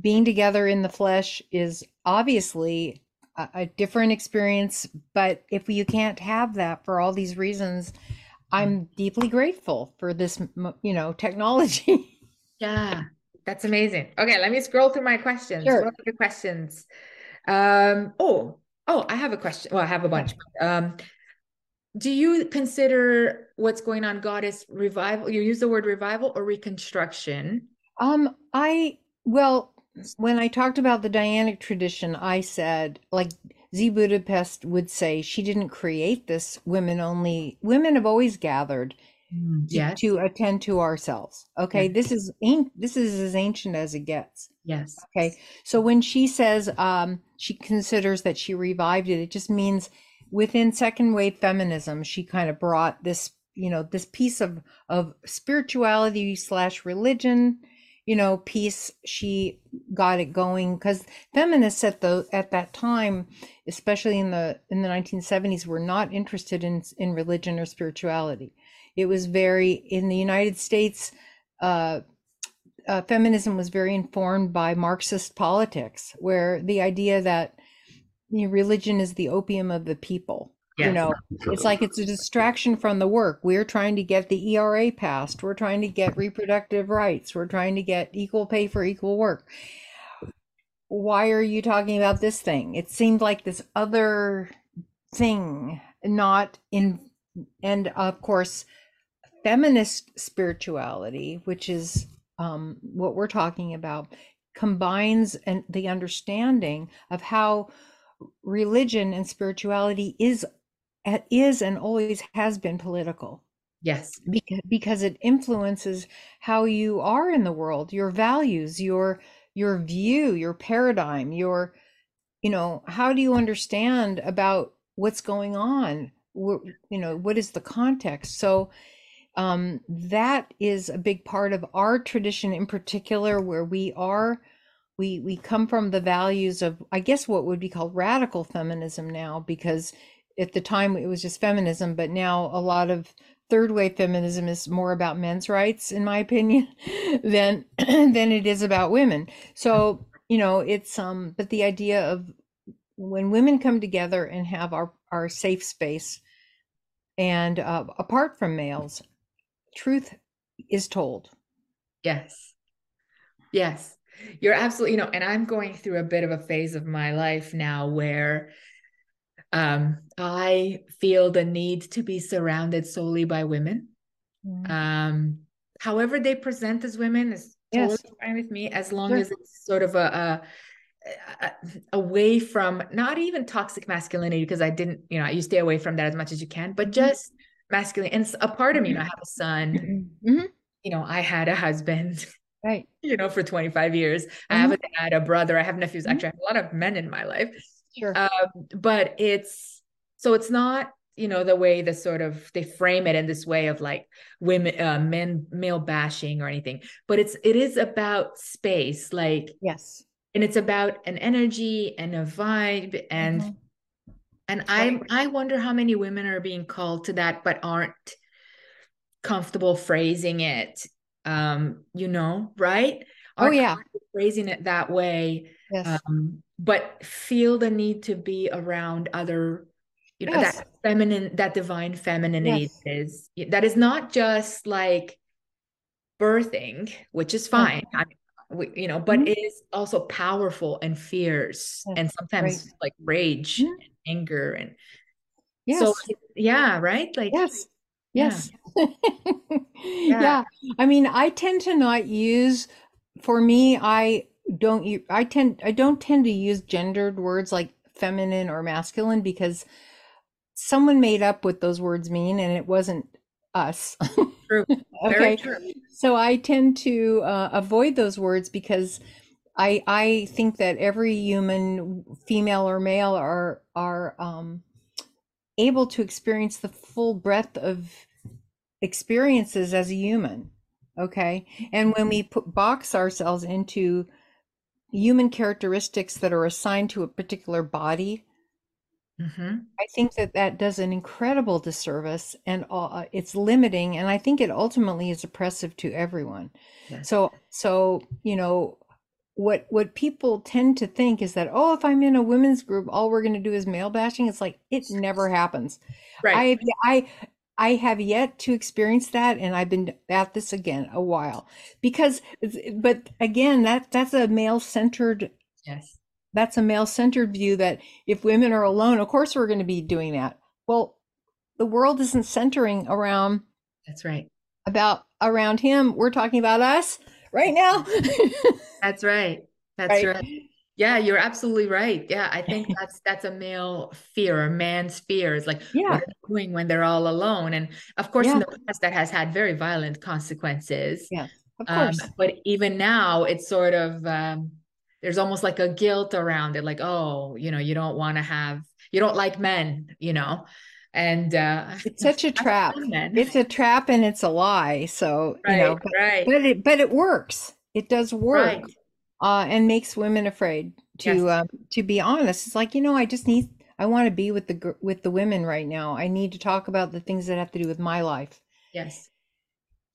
Speaker 2: being together in the flesh is obviously a, a different experience. But if you can't have that for all these reasons, I'm deeply grateful for this, you know, technology.
Speaker 1: Yeah, that's amazing. Okay, let me scroll through my questions. Sure. What are the questions? Um, oh, Oh, I have a question. Well, I have a bunch. Um, do you consider what's going on goddess revival? You use the word revival or reconstruction?
Speaker 2: Um, I well, when I talked about the Dianic tradition, I said like Z Budapest would say she didn't create this women only women have always gathered
Speaker 1: Mm,
Speaker 2: to,
Speaker 1: yes.
Speaker 2: to attend to ourselves. Okay,
Speaker 1: Yes.
Speaker 2: this is this is as ancient as it gets.
Speaker 1: Yes.
Speaker 2: Okay, so when she says um, she considers that she revived it, it just means within second wave feminism, she kind of brought this, you know, this piece of of spirituality slash religion, you know, piece. She got it going because feminists at the at that time, especially in the in the 1970s, were not interested in in religion or spirituality. It was very in the United States. Uh, uh, feminism was very informed by Marxist politics, where the idea that you know, religion is the opium of the people. You know, it's like it's a distraction from the work. We're trying to get the ERA passed. We're trying to get reproductive rights. We're trying to get equal pay for equal work. Why are you talking about this thing? It seemed like this other thing, not in, and of course, feminist spirituality, which is um, what we're talking about, combines and the understanding of how religion and spirituality is is and always has been political.
Speaker 1: Yes.
Speaker 2: because because it influences how you are in the world your values your your view your paradigm your you know how do you understand about what's going on? Wh- you know what is the context? So um that is a big part of our tradition in particular where we are we we come from the values of i guess what would be called radical feminism now because at the time it was just feminism but now a lot of third wave feminism is more about men's rights in my opinion than than it is about women so you know it's um but the idea of when women come together and have our our safe space and uh, apart from males truth is told
Speaker 1: Yes. Yes. You're absolutely, you know, and I'm going through a bit of a phase of my life now where um I feel the need to be surrounded solely by women. Um however they present as women is totally
Speaker 2: Yes.
Speaker 1: fine with me as long
Speaker 2: Sure.
Speaker 1: as it's sort of a, a, a away from not even toxic masculinity because I didn't, you know, you stay away from that as much as you can, but just masculine. And a part of me, you know, I have a son,
Speaker 2: Mhm.
Speaker 1: you know, I had a husband,
Speaker 2: right
Speaker 1: you know, for 25 years. I have a dad, a brother, I have nephews. Actually, I have a lot of men in my life.
Speaker 2: Sure
Speaker 1: Um, but it's so it's not, you know, the way the sort of they frame it in this way of like women, uh, men, male bashing or anything. But it's it is about space, like,
Speaker 2: yes
Speaker 1: and it's about an energy and a vibe, and
Speaker 2: Mhm.
Speaker 1: and I I wonder how many women are being called to that but aren't comfortable phrasing it. Um, you know, right?
Speaker 2: Oh,
Speaker 1: Aren't
Speaker 2: yeah.
Speaker 1: phrasing it that way
Speaker 2: yes
Speaker 1: um, but feel the need to be around other you know
Speaker 2: Yes.
Speaker 1: that feminine that divine femininity
Speaker 2: Yes.
Speaker 1: is that is not just like birthing which is fine I we, you know but
Speaker 2: Mhm.
Speaker 1: it is also powerful and fierce
Speaker 2: Yes,
Speaker 1: and sometimes like rage
Speaker 2: Mhm.
Speaker 1: and anger and
Speaker 2: yes
Speaker 1: so yeah right like
Speaker 2: yes
Speaker 1: yeah.
Speaker 2: yes yeah. i mean i tend to not use for me i don't you i tend i don't tend to use gendered words like feminine or masculine because someone made up what those words mean and it wasn't us.
Speaker 1: True. very
Speaker 2: okay.
Speaker 1: true.
Speaker 2: So i tend to uh, avoid those words because i i think that every human female or male are are um able to experience the full breadth of experiences as a human. Okay? And when we put box ourselves into human characteristics that are assigned to a particular body
Speaker 1: hmm
Speaker 2: I think that that does an incredible disservice and uh, it's limiting and I think it ultimately is oppressive to everyone.
Speaker 1: Yes.
Speaker 2: So so you know what what people tend to think is that oh if I'm in a women's group all we're going to do is male bashing it's like it never happens.
Speaker 1: right
Speaker 2: I I I have yet to experience that and I've been at this again a while because but again that that's a male centered
Speaker 1: yes
Speaker 2: that's a male centered view that if women are alone, of course we're going to be doing that. Well, the world isn't centering around
Speaker 1: that's right
Speaker 2: about around him. We're talking about us right now.
Speaker 1: that's right that's
Speaker 2: Right.
Speaker 1: right Yeah, you're absolutely right. Yeah, I think that's that's a male fear, a man's fear is like
Speaker 2: Yeah.
Speaker 1: what are they doing when they're all alone? And of course, in the past, that has had very violent consequences.
Speaker 2: Yeah, Of
Speaker 1: Um,
Speaker 2: course.
Speaker 1: but even now, it's sort of um, there's almost like a guilt around it, like, oh, you know, you don't want to have, you don't like men, you know, and uh,
Speaker 2: It's such a trap. It's a trap and it's a lie. So, you know,
Speaker 1: right,
Speaker 2: but
Speaker 1: right,
Speaker 2: but it but it works. It does work.
Speaker 1: right.
Speaker 2: Uh, and makes women afraid
Speaker 1: Yes,
Speaker 2: to um, to be honest. It's like you know, I just need, I want to be with the with the women right now. I need to talk about the things that have to do with my life,
Speaker 1: yes,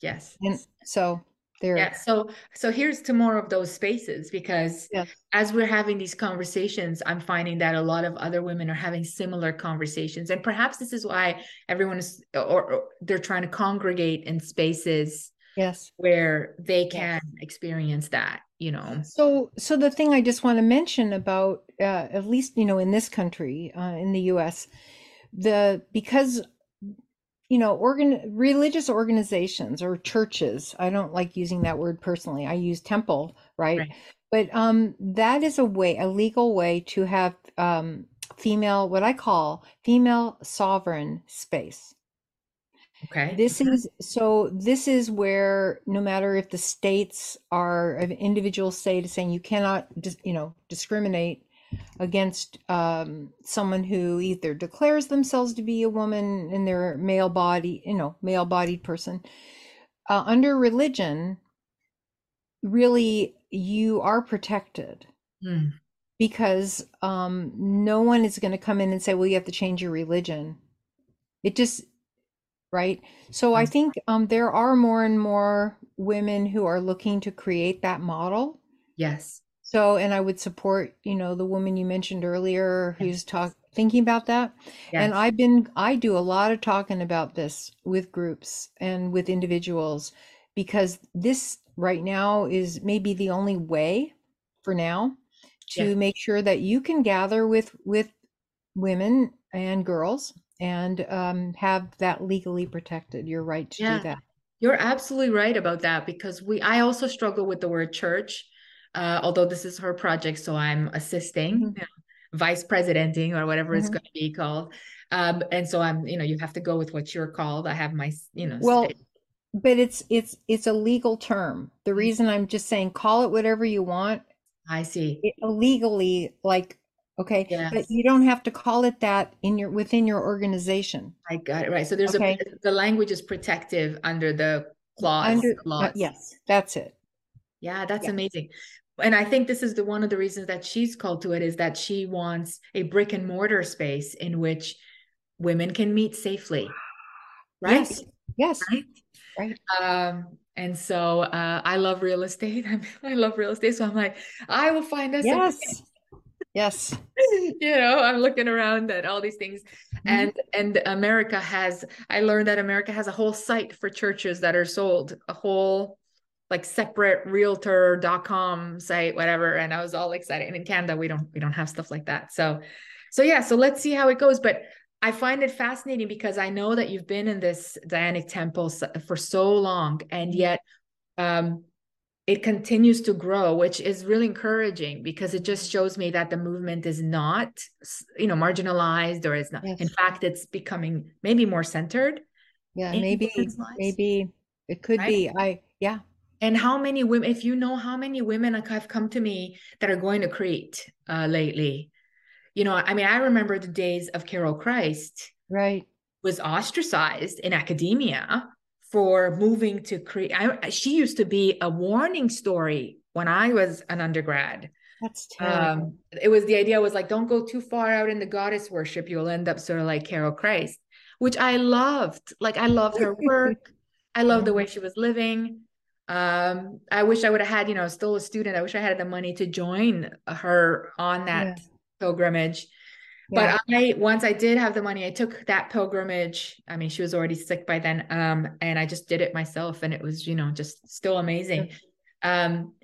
Speaker 1: yes.
Speaker 2: and so there.
Speaker 1: Yeah, so so here's to more of those spaces because
Speaker 2: Yes,
Speaker 1: as we're having these conversations, I'm finding that a lot of other women are having similar conversations. And perhaps this is why everyone is or, or they're trying to congregate in spaces
Speaker 2: yes.
Speaker 1: where they
Speaker 2: Yes.
Speaker 1: can experience that, you know.
Speaker 2: So so the thing I just want to mention about uh, at least you know in this country, uh, in the U.S., the because you know organ religious organizations or churches. I don't like using that word personally. I use temple, right?
Speaker 1: Right.
Speaker 2: But um, that is a way, a legal way to have um, female, what I call female sovereign space.
Speaker 1: Okay.
Speaker 2: This is so, this is where no matter if the states are, an individual state is saying you cannot, you know, discriminate against um, someone who either declares themselves to be a woman in their male body, you know, male bodied person. Uh, under religion, really, you are protected
Speaker 1: Mm,
Speaker 2: because um, no one is going to come in and say, well, you have to change your religion. It just, right? So I
Speaker 1: mm,
Speaker 2: think um, there are more and more women who are looking to create that model.
Speaker 1: Yes.
Speaker 2: So, and I would support, you know, the woman you mentioned earlier who's talk thinking about that.
Speaker 1: Yes.
Speaker 2: And I've been, I do a lot of talking about this with groups and with individuals because this right now is maybe the only way for now to
Speaker 1: Yes.
Speaker 2: make sure that you can gather with with women and girls and um, have that legally protected, your right to do that.
Speaker 1: You're absolutely right about that because we I also struggle with the word church. Uh, although this is her project, so I'm assisting,
Speaker 2: Mhm.
Speaker 1: you know, vice presidenting or whatever it's
Speaker 2: Mhm.
Speaker 1: going to be called. Um, and so I'm, you know, you have to go with what you're called. I have my, you know,
Speaker 2: Well,
Speaker 1: state.
Speaker 2: but it's it's it's a legal term. The
Speaker 1: Mm,
Speaker 2: reason I'm just saying call it whatever you want,
Speaker 1: I see.
Speaker 2: it, legally, like okay, but you don't have to call it that in your within your organization.
Speaker 1: I got it right. So there's a the language is protective under the clause
Speaker 2: under uh, yes, that's it.
Speaker 1: Yeah, that's
Speaker 2: Yeah.
Speaker 1: amazing. And I think this is the one of the reasons that she's called to it is that she wants a brick and mortar space in which women can meet safely, right?
Speaker 2: Yes, yes,
Speaker 1: Right.
Speaker 2: right.
Speaker 1: Um, and so uh, I love real estate. I love real estate. So I'm like, I will find us
Speaker 2: Yes, yes.
Speaker 1: you know i'm looking around at all these things.
Speaker 2: Mhm.
Speaker 1: and and america has i learned that america has a whole site for churches that are sold a whole like separate realtor.com site whatever. And i was all excited. And in canada we don't we don't have stuff like that. So so yeah so let's see how it goes. But i find it fascinating because i know that you've been in this dianic temple for so long. And yet um it continues to grow, which is really encouraging because it just shows me that the movement is not, you know, marginalized or is not. In fact, it's becoming maybe more centered
Speaker 2: Yeah, maybe, maybe it could
Speaker 1: right?
Speaker 2: be. I, yeah,
Speaker 1: And how many women, if you know how many women have come to me that are going to Crete uh, lately, you know, I mean, I remember the days of Carol Christ
Speaker 2: right.
Speaker 1: was ostracized in academia for moving to Crete. I, she used to be a warning story when I was an undergrad.
Speaker 2: That's terrible.
Speaker 1: Um, it was the idea was like, don't go too far out in the goddess worship. You'll end up sort of like Carol Christ, which I loved. Like I loved her work. I loved the way she was living. Um, I wish I would have had, you know, still a student. I wish I had the money to join her on
Speaker 2: Yeah,
Speaker 1: that pilgrimage.
Speaker 2: Yeah,
Speaker 1: But I, once I did have the money, I took that pilgrimage. I mean, she was already sick by then. Um, and I just did it myself and it was, you know, just still amazing. Um,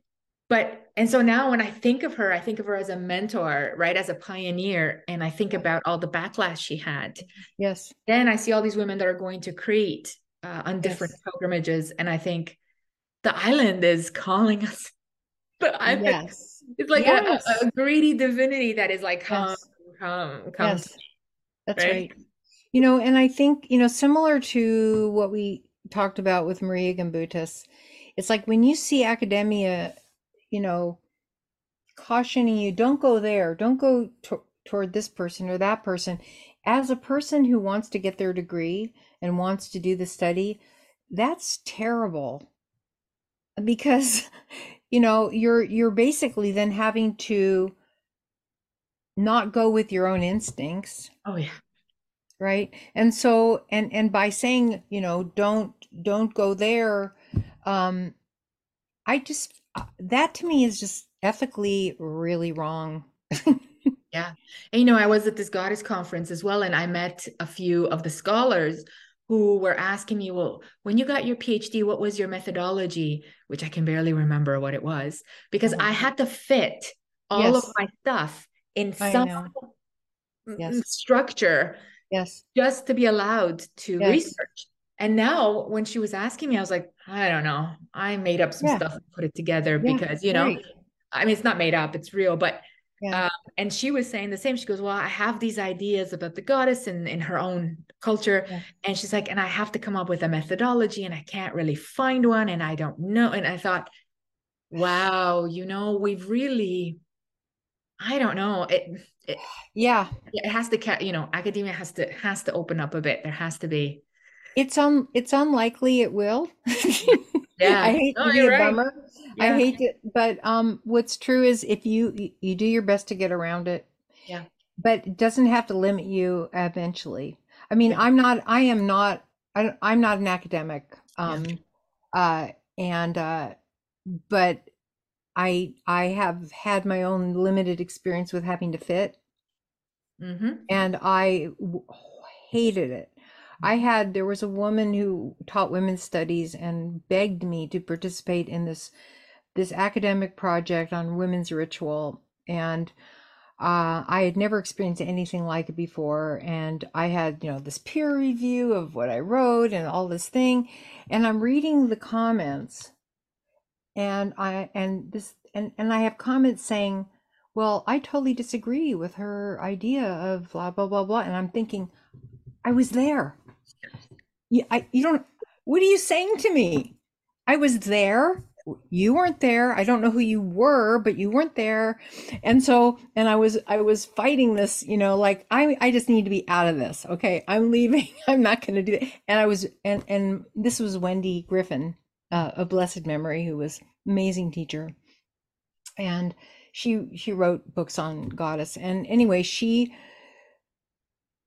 Speaker 1: but and so now when I think of her, I think of her as a mentor, right? As a pioneer. And I think about all the backlash she had.
Speaker 2: yes,
Speaker 1: Then I see all these women that are going to Crete uh, on different
Speaker 2: yes,
Speaker 1: pilgrimages. And I think the island is calling us. but I'm yes. it's like yes. a, a, greedy divinity that is like come, yes. Come, come. Yes.
Speaker 2: That's right? right. You know, and I think, you know, similar to what we talked about with Maria Gimbutas, it's like when you see academia, you know, cautioning you, don't go there, don't go to- toward this person or that person. As a person who wants to get their degree and wants to do the study, that's terrible because you know you're you're basically then having to not go with your own instincts
Speaker 1: oh yeah
Speaker 2: right and so and and by saying you know don't don't go there um i just uh, that to me is just ethically really wrong
Speaker 1: yeah and you know i was at this goddess conference as well and i met a few of the scholars who were asking me, well, when you got your PhD, what was your methodology? Which I can barely remember what it was because oh. I had to fit all yes. of my stuff in some yes. structure.
Speaker 2: Yes.
Speaker 1: Just to be allowed to yes. research. And now when she was asking me, I was like, I don't know. I made up some yeah. stuff and put it together yeah. because, you know, right. I mean, it's not made up, it's real, but yeah. Um, and she was saying the same. She goes, Well, I have these ideas about the goddess and in her own culture. And she's like, And I have to come up with a methodology and I can't really find one. And I don't know. And I thought, Wow, you know, we've really, I don't know. It, it
Speaker 2: yeah.
Speaker 1: It has to, you know, academia has to, has to open up a bit. There has to be.
Speaker 2: It's um. it's unlikely it will. yeah. I hate to be a right. bummer yeah. I hate it, but um, what's true is if you you do your best to get around it,
Speaker 1: yeah,
Speaker 2: but it doesn't have to limit you eventually. I mean, yeah. I'm not, I am not, I, am not an academic, um, yeah. uh, and uh, but I I have had my own limited experience with having to fit, mm-hmm. and I w- hated it. I had there was a woman who taught women's studies and begged me to participate in this this academic project on women's ritual and uh, I had never experienced anything like it before. And I had, you know, this peer review of what I wrote and all this thing. And I'm reading the comments and I, and this, and, and I have comments saying, well, I totally disagree with her idea of blah, blah, blah, blah. And I'm thinking, I was there. You, I, you don't, what are you saying to me? I was there you weren't there i don't know who you were but you weren't there and so and i was i was fighting this you know like i i just need to be out of this okay i'm leaving i'm not going to do it and i was and and this was wendy griffin uh, a blessed memory who was amazing teacher. And she she wrote books on goddess. And anyway she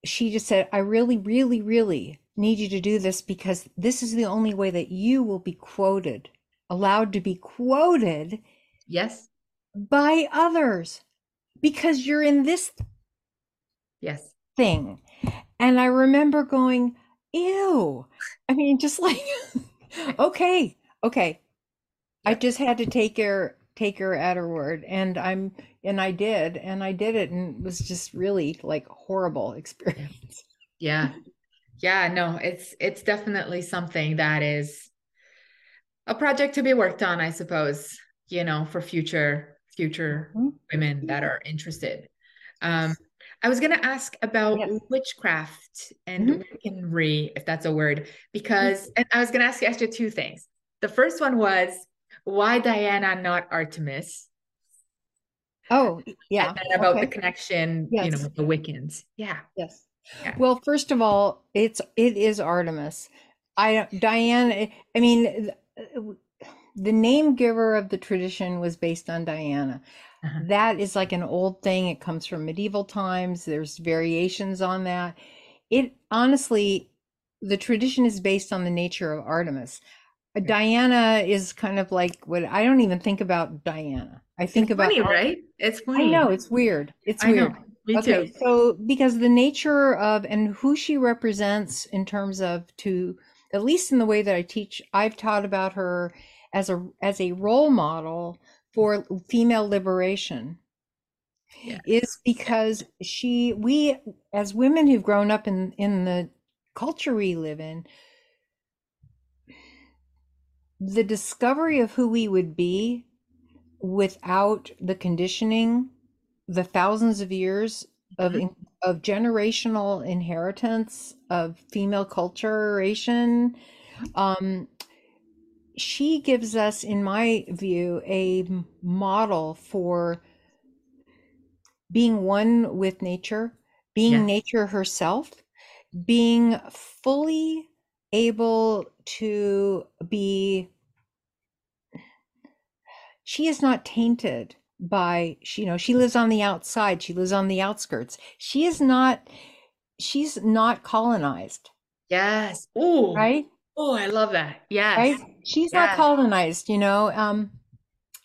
Speaker 2: she just said i really really really need you to do this because this is the only way that you will be quoted allowed to be quoted
Speaker 1: yes.
Speaker 2: by others because you're in this
Speaker 1: yes.
Speaker 2: thing. And i remember going ew. I mean just like okay okay. I just had to take her take her at her word and i'm and i did and i did it and it was just really like horrible experience.
Speaker 1: Yeah. Yeah no it's it's definitely something that is a project to be worked on, I suppose, you know, for future future mm-hmm. women that are interested. Um, I was going to ask about yes. witchcraft and mm-hmm. Wiccanry, if that's a word, because, mm-hmm. and I was going to ask you actually two things. The first one was why Diana, not Artemis?
Speaker 2: Oh, yeah.
Speaker 1: And about okay. the connection, yes. you know, with the Wiccans. Yeah.
Speaker 2: Yes. Yeah. Well, first of all, it's it is Artemis. I Diana. I mean, the name giver of the tradition was based on Diana. Uh-huh. That is like an old thing. It comes from medieval times. There's variations on that. It honestly, the tradition is based on the nature of Artemis. Uh, Diana is kind of like what I don't even think about Diana. I think
Speaker 1: it's
Speaker 2: about
Speaker 1: funny, right? It's funny.
Speaker 2: I know it's weird. It's I weird. Know.
Speaker 1: Me okay,
Speaker 2: too. so because the nature of and who she represents in terms of to at least in the way that I teach, I've taught about her as a as a role model for female liberation. Yeah. Is because she we as women who've grown up in in the culture we live in the discovery of who we would be without the conditioning, the thousands of years of
Speaker 1: Mhm.
Speaker 2: of generational inheritance of female culturation, um, she gives us, in my view, a model for being one with nature, being
Speaker 1: Yeah.
Speaker 2: nature herself, being fully able to be she is not tainted by she, you know she lives on the outside she lives on the outskirts she is not she's not colonized
Speaker 1: Yes. Oh,
Speaker 2: right
Speaker 1: oh, I love that.
Speaker 2: right?
Speaker 1: Yes.
Speaker 2: she's not colonized you know um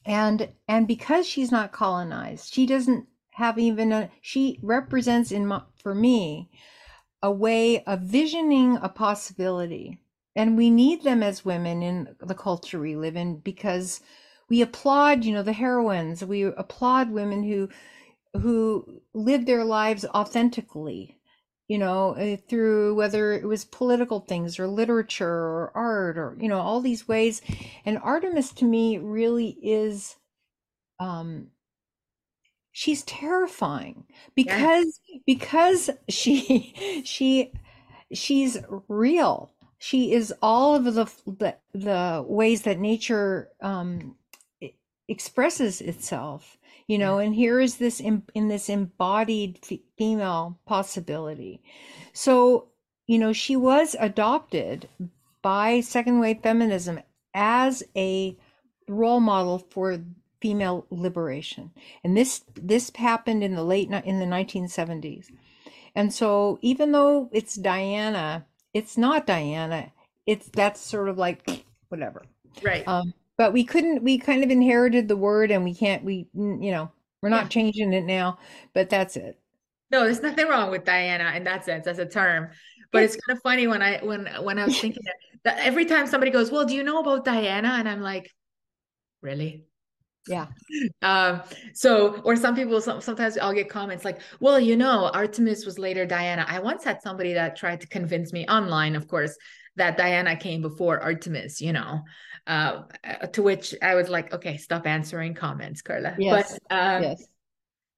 Speaker 2: and and because she's not colonized she doesn't have even a she represents in my, for me a way of visioning a possibility. And we need them as women in the culture we live in because we applaud you know the heroines. We applaud women who who live their lives authentically you know uh, through whether it was political things or literature or art or you know all these ways. And artemis to me really is um she's terrifying because because she she she's real. She is all of the the, the ways that nature um expresses itself you know and here is this in, in this embodied female possibility. So you know she was adopted by second wave feminism as a role model for female liberation. And this this happened in the late in the 1970s and so even though it's diana it's not diana it's that's sort of like whatever.
Speaker 1: Right.
Speaker 2: um but we couldn't we kind of inherited the word and we can't we you know we're not
Speaker 1: Yeah.
Speaker 2: changing it now but that's it
Speaker 1: No, there's nothing wrong with Diana in that sense as a term. But it's kind of funny when I when when I was thinking that, that every time somebody goes, "Well, do you know about Diana?" and I'm like, "Really?"
Speaker 2: yeah
Speaker 1: Um, so, or some people, some, sometimes I'll get comments like, well, you know, Artemis was later Diana. I once had somebody that tried to convince me online, of course, that Diana came before Artemis, you know, uh, to which I was like, okay, stop answering comments, Carla.
Speaker 2: Yes,
Speaker 1: But, um,
Speaker 2: yes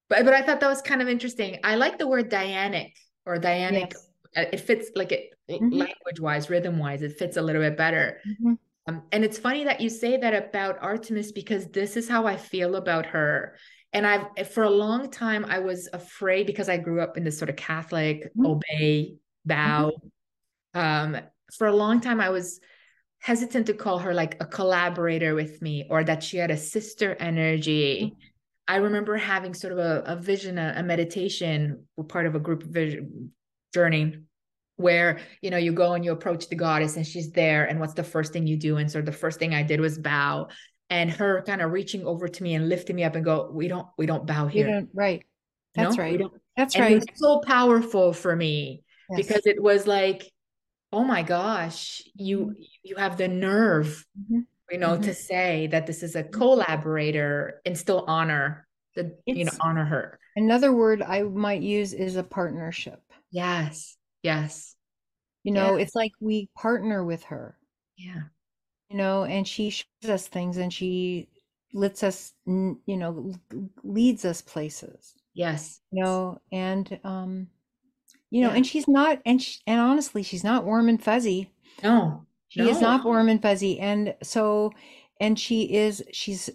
Speaker 1: but, but I thought that was kind of interesting. I like the word Dianic or Dianic.
Speaker 2: yes
Speaker 1: Uh, It fits like it
Speaker 2: Mhm.
Speaker 1: language wise, rhythm wise, it fits a little bit better.
Speaker 2: Mhm.
Speaker 1: Um, and it's funny that you say that about Artemis because this is how I feel about her. And I've for a long time I was afraid because I grew up in this sort of Catholic
Speaker 2: Mhm.
Speaker 1: obey, bow. Um, for a long time I was hesitant to call her like a collaborator with me or that she had a sister energy. Mm-hmm. I remember having sort of a, a vision, a, a meditation, part of a group vision journey where you know you go and you approach the goddess and she's there and what's the first thing you do? And so the first thing i did was bow. And her kind of reaching over to me and lifting me up and go we don't we don't bow here.
Speaker 2: don't right. That's?
Speaker 1: We
Speaker 2: right. that's
Speaker 1: and it
Speaker 2: right.
Speaker 1: was so powerful for me
Speaker 2: Yes.
Speaker 1: because it was like oh my gosh you you have the nerve
Speaker 2: Mhm.
Speaker 1: you know to say that this is a collaborator and still honor the you know honor her.
Speaker 2: another word i might use is a partnership.
Speaker 1: Yes yes.
Speaker 2: You know
Speaker 1: Yeah.
Speaker 2: it's like we partner with her.
Speaker 1: Yeah.
Speaker 2: You know and she shows us things and she lets us you know leads us places.
Speaker 1: Yes.
Speaker 2: You know and um you know
Speaker 1: Yeah.
Speaker 2: and she's not and sh and honestly she's not warm and fuzzy
Speaker 1: no
Speaker 2: she is not warm and fuzzy and so and she is she's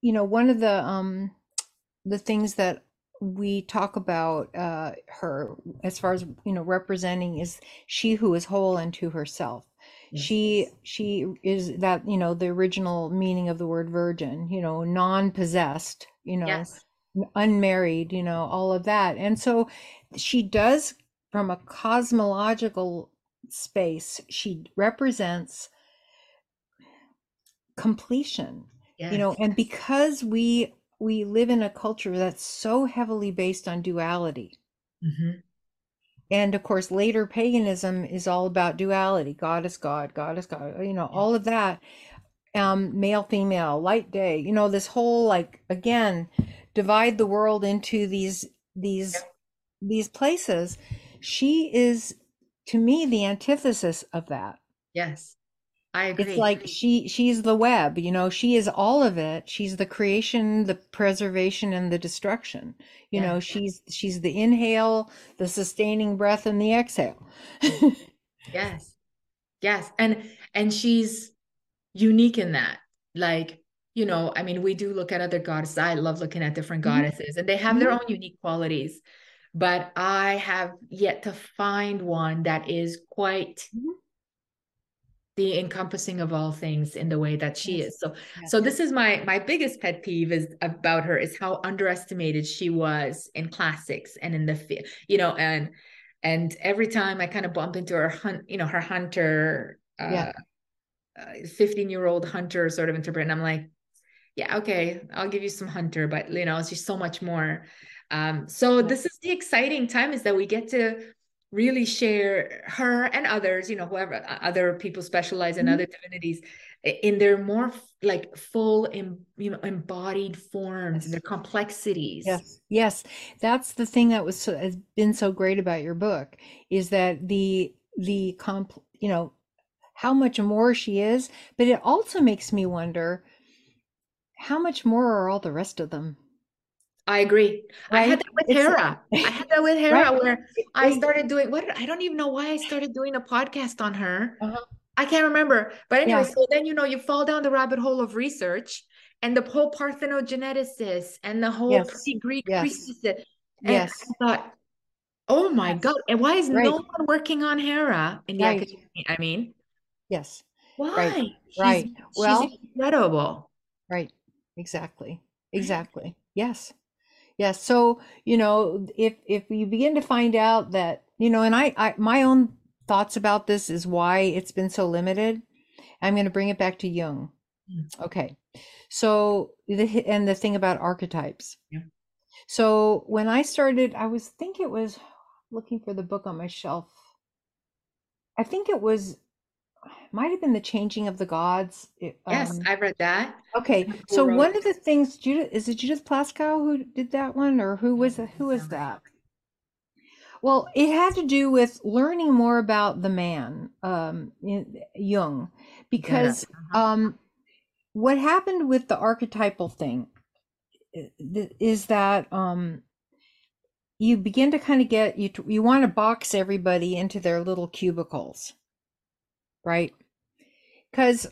Speaker 2: you know one of the um the things that we talk about uh her as far as you know representing is she who is whole unto herself
Speaker 1: Yes.
Speaker 2: she she is that you know the original meaning of the word virgin you know non-possessed you know
Speaker 1: yes
Speaker 2: unmarried, you know, all of that. And so she does, from a cosmological space, she represents completion, you know, and because we we live in a culture that's so heavily based on duality.
Speaker 1: Mhm.
Speaker 2: And of course, later paganism is all about duality, God is God, God is God, you know, all of that. Um, male, female, light, day, you know, this whole like again, divide the world into these these
Speaker 1: Yeah.
Speaker 2: these places. She is to me the antithesis of that.
Speaker 1: yes I agree.
Speaker 2: It's like she she's the web, you know, she is all of it. She's the creation, the preservation and the destruction. You know, she's she's the inhale, the sustaining breath and the exhale.
Speaker 1: Yes. Yes. And and she's unique in that. Like, you know, I mean, we do look at other goddesses. I love looking at different
Speaker 2: Mhm.
Speaker 1: goddesses and they have their
Speaker 2: Mhm.
Speaker 1: own unique qualities. But I have yet to find one that is quite
Speaker 2: Mhm.
Speaker 1: the encompassing of all things in the way that she
Speaker 2: Yes.
Speaker 1: is. So
Speaker 2: Yes.
Speaker 1: so this is my my biggest pet peeve is about her is how underestimated she was in classics and in the you know and and every time I kind of bump into her hunt you know her hunter
Speaker 2: Yeah.
Speaker 1: uh 15 year old hunter sort of interpret and I'm like yeah okay I'll give you some hunter but you know just so much more um so this is the exciting time is that we get to really share her and others you know whoever uh, other people specialize in
Speaker 2: Mhm.
Speaker 1: other divinities in their more like full em, you know embodied forms and their complexities.
Speaker 2: Yes, yes, that's the thing that was so, has been so great about your book is that the the comp, you know, how much more she is, but it also makes me wonder how much more are all the rest of them,
Speaker 1: I agree. I had that with Hera. I had that with Hera
Speaker 2: right.
Speaker 1: where I started doing what I don't even know why I started doing a podcast on her.
Speaker 2: uh-huh.
Speaker 1: I can't remember. But anyway,
Speaker 2: Yeah.
Speaker 1: so then you know you fall down the rabbit hole of research and the whole parthenogeneticists and the whole
Speaker 2: Yes,
Speaker 1: pre-Greek
Speaker 2: yes.
Speaker 1: And
Speaker 2: yes,
Speaker 1: I thought, oh my
Speaker 2: yes,
Speaker 1: God, and why is
Speaker 2: right,
Speaker 1: no one working on Hera in the
Speaker 2: right,
Speaker 1: academy? I mean,
Speaker 2: yes, right,
Speaker 1: why? She's
Speaker 2: right.
Speaker 1: she's
Speaker 2: Well,
Speaker 1: incredible.
Speaker 2: right, exactly, exactly. Yes. Yes. So, you know, if if you begin to find out that, you know, and I, I my own thoughts about this is why it's been so limited. I'm going to bring it back to Jung.
Speaker 1: Mm.
Speaker 2: Okay. So the and the thing about archetypes.
Speaker 1: Yeah.
Speaker 2: So when I started, I was think it was looking for the book on my shelf. I think it was might have been the changing of the gods. It,
Speaker 1: Yes,
Speaker 2: um,
Speaker 1: I read that.
Speaker 2: Okay, so one
Speaker 1: it?
Speaker 2: of the things Judith is it Judith Plaskow who did that one, or who was who was that? Well, it had to do with learning more about the man, um, Jung,
Speaker 1: Yeah.
Speaker 2: because
Speaker 1: Uh-huh.
Speaker 2: um, what happened with the archetypal thing is that um, you begin to kind of get you you want to box everybody into their little cubicles, right? Because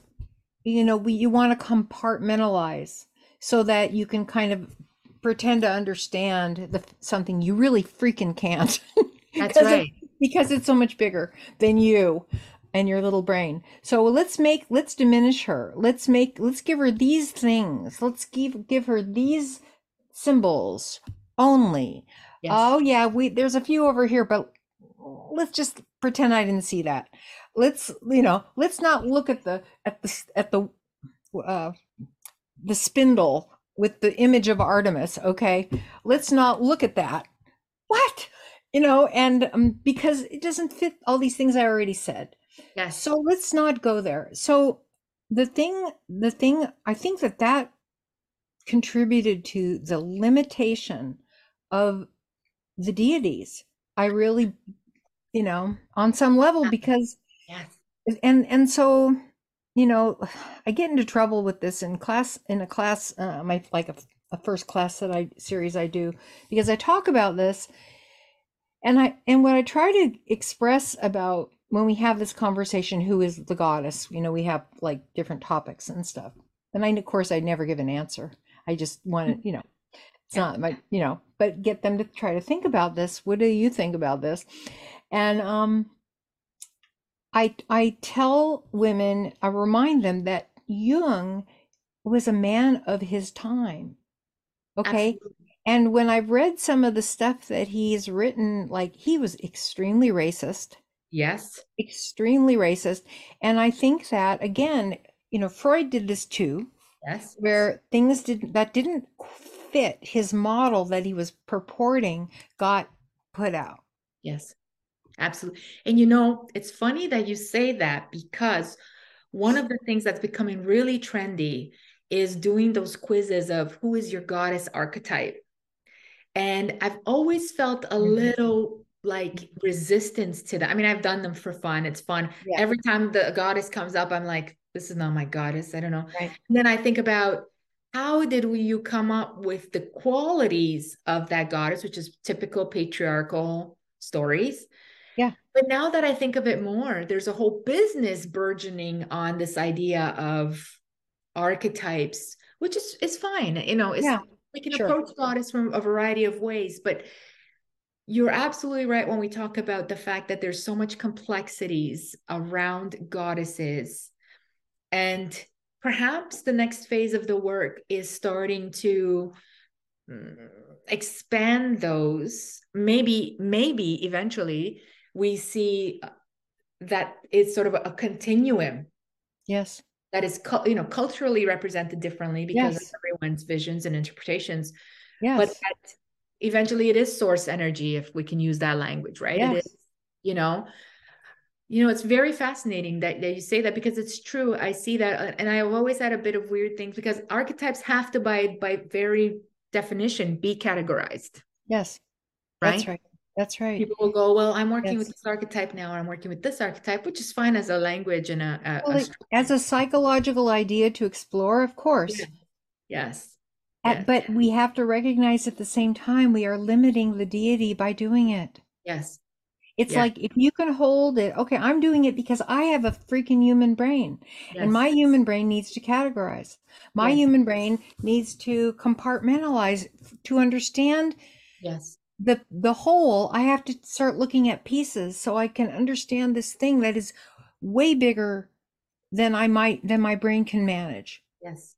Speaker 2: you know we you want to compartmentalize so that you can kind of pretend to understand the something you really freaking can't
Speaker 1: That's
Speaker 2: it,
Speaker 1: right.
Speaker 2: because it's so much bigger than you and your little brain so let's make let's diminish her let's make let's give her these things let's give give her these symbols only
Speaker 1: Yes.
Speaker 2: oh yeah we there's a few over here but let's just pretend i didn't see that. Let's you know let's not look at the at the at the uh the spindle with the image of artemis okay? Let's not look at that. What? You know and um, because it doesn't fit all these things i already said.
Speaker 1: Yes.
Speaker 2: so let's not go there. So the thing the thing i think that that contributed to the limitation of the deities. I really you know on some level because
Speaker 1: Yes.
Speaker 2: and and so you know i get into trouble with this in class in a class uh, my like a, a first class that i series i do because i talk about this and i and what i try to express about when we have this conversation who is the goddess? You know we have like different topics and stuff. And i of course i never give an answer. I just want to you know it's
Speaker 1: Yeah.
Speaker 2: not my you know but get them to try to think about this. What do you think about this and um I I tell women, I remind them that Jung was a man of his time. Okay.
Speaker 1: Absolutely.
Speaker 2: And when I've read some of the stuff that he's written, like he was extremely racist,
Speaker 1: Yes.
Speaker 2: extremely racist. And I think that again, you know, Freud did this too,
Speaker 1: Yes.
Speaker 2: where things did that didn't fit his model that he was purporting got put out.
Speaker 1: Yes. Absolutely. And you know, it's funny that you say that because one of the things that's becoming really trendy is doing those quizzes of who is your goddess archetype. And I've always felt a
Speaker 2: Mhm.
Speaker 1: little like resistance to that. I mean, I've done them for fun. It's fun.
Speaker 2: Yeah.
Speaker 1: Every time the goddess comes up, I'm like, this is not my goddess. I don't know.
Speaker 2: Right.
Speaker 1: And then I think about how did we, you come up with the qualities of that goddess, which is typical patriarchal stories. But now that I think of it more, there's a whole business burgeoning on this idea of archetypes, which is is fine. You know, it's,
Speaker 2: Yeah,
Speaker 1: we can
Speaker 2: sure.
Speaker 1: approach goddess from a variety of ways, but you're absolutely right when we talk about the fact that there's so much complexities around goddesses. And perhaps the next phase of the work is starting to mm, expand those. Maybe, maybe eventually we see uh, that it's sort of a continuum
Speaker 2: Yes.
Speaker 1: that is you know culturally represented differently because
Speaker 2: Yes.
Speaker 1: of everyone's visions and interpretations
Speaker 2: Yes.
Speaker 1: but that eventually it is source energy if we can use that language right
Speaker 2: Yes.
Speaker 1: is you know you know it's very fascinating that, that you say that because it's true i see that uh, and i've always had a bit of weird things because archetypes have to by by very definition be categorized
Speaker 2: yes.
Speaker 1: right
Speaker 2: That's right. That's right.
Speaker 1: people will go well i'm working with this archetype now or i'm working with this archetype which is fine as a language and a, a,
Speaker 2: Well,
Speaker 1: a
Speaker 2: as a psychological idea to explore, of course.
Speaker 1: Yeah. yes
Speaker 2: Uh,
Speaker 1: yes
Speaker 2: But we have to recognize at the same time we are limiting the deity by doing it.
Speaker 1: yes
Speaker 2: It's
Speaker 1: Yeah.
Speaker 2: like if you can hold it, okay, I'm doing it because I have a freaking human brain. And my human brain needs to categorize. My
Speaker 1: Yes.
Speaker 2: human brain needs to compartmentalize to understand
Speaker 1: yes
Speaker 2: the the whole. I have to start looking at pieces so I can understand this thing that is way bigger than I might than my brain can manage.
Speaker 1: Yes.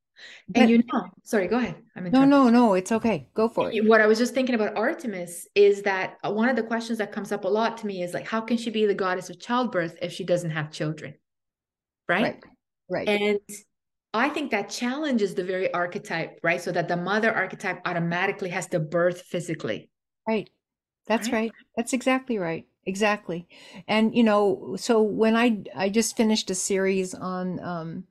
Speaker 2: But-
Speaker 1: And you know, sorry, go ahead. I'm
Speaker 2: No, no, no, it's okay. Go for it.
Speaker 1: What I was just thinking about Artemis is that uh, one of the questions that comes up a lot to me is like, how can she be the goddess of childbirth if she doesn't have children? Right.
Speaker 2: Right. Right.
Speaker 1: And I think that challenges the very archetype, right? So that the mother archetype automatically has to birth physically.
Speaker 2: Right. That's
Speaker 1: Right?
Speaker 2: right. That's exactly right. Exactly. And you know, so when I I just finished a series on um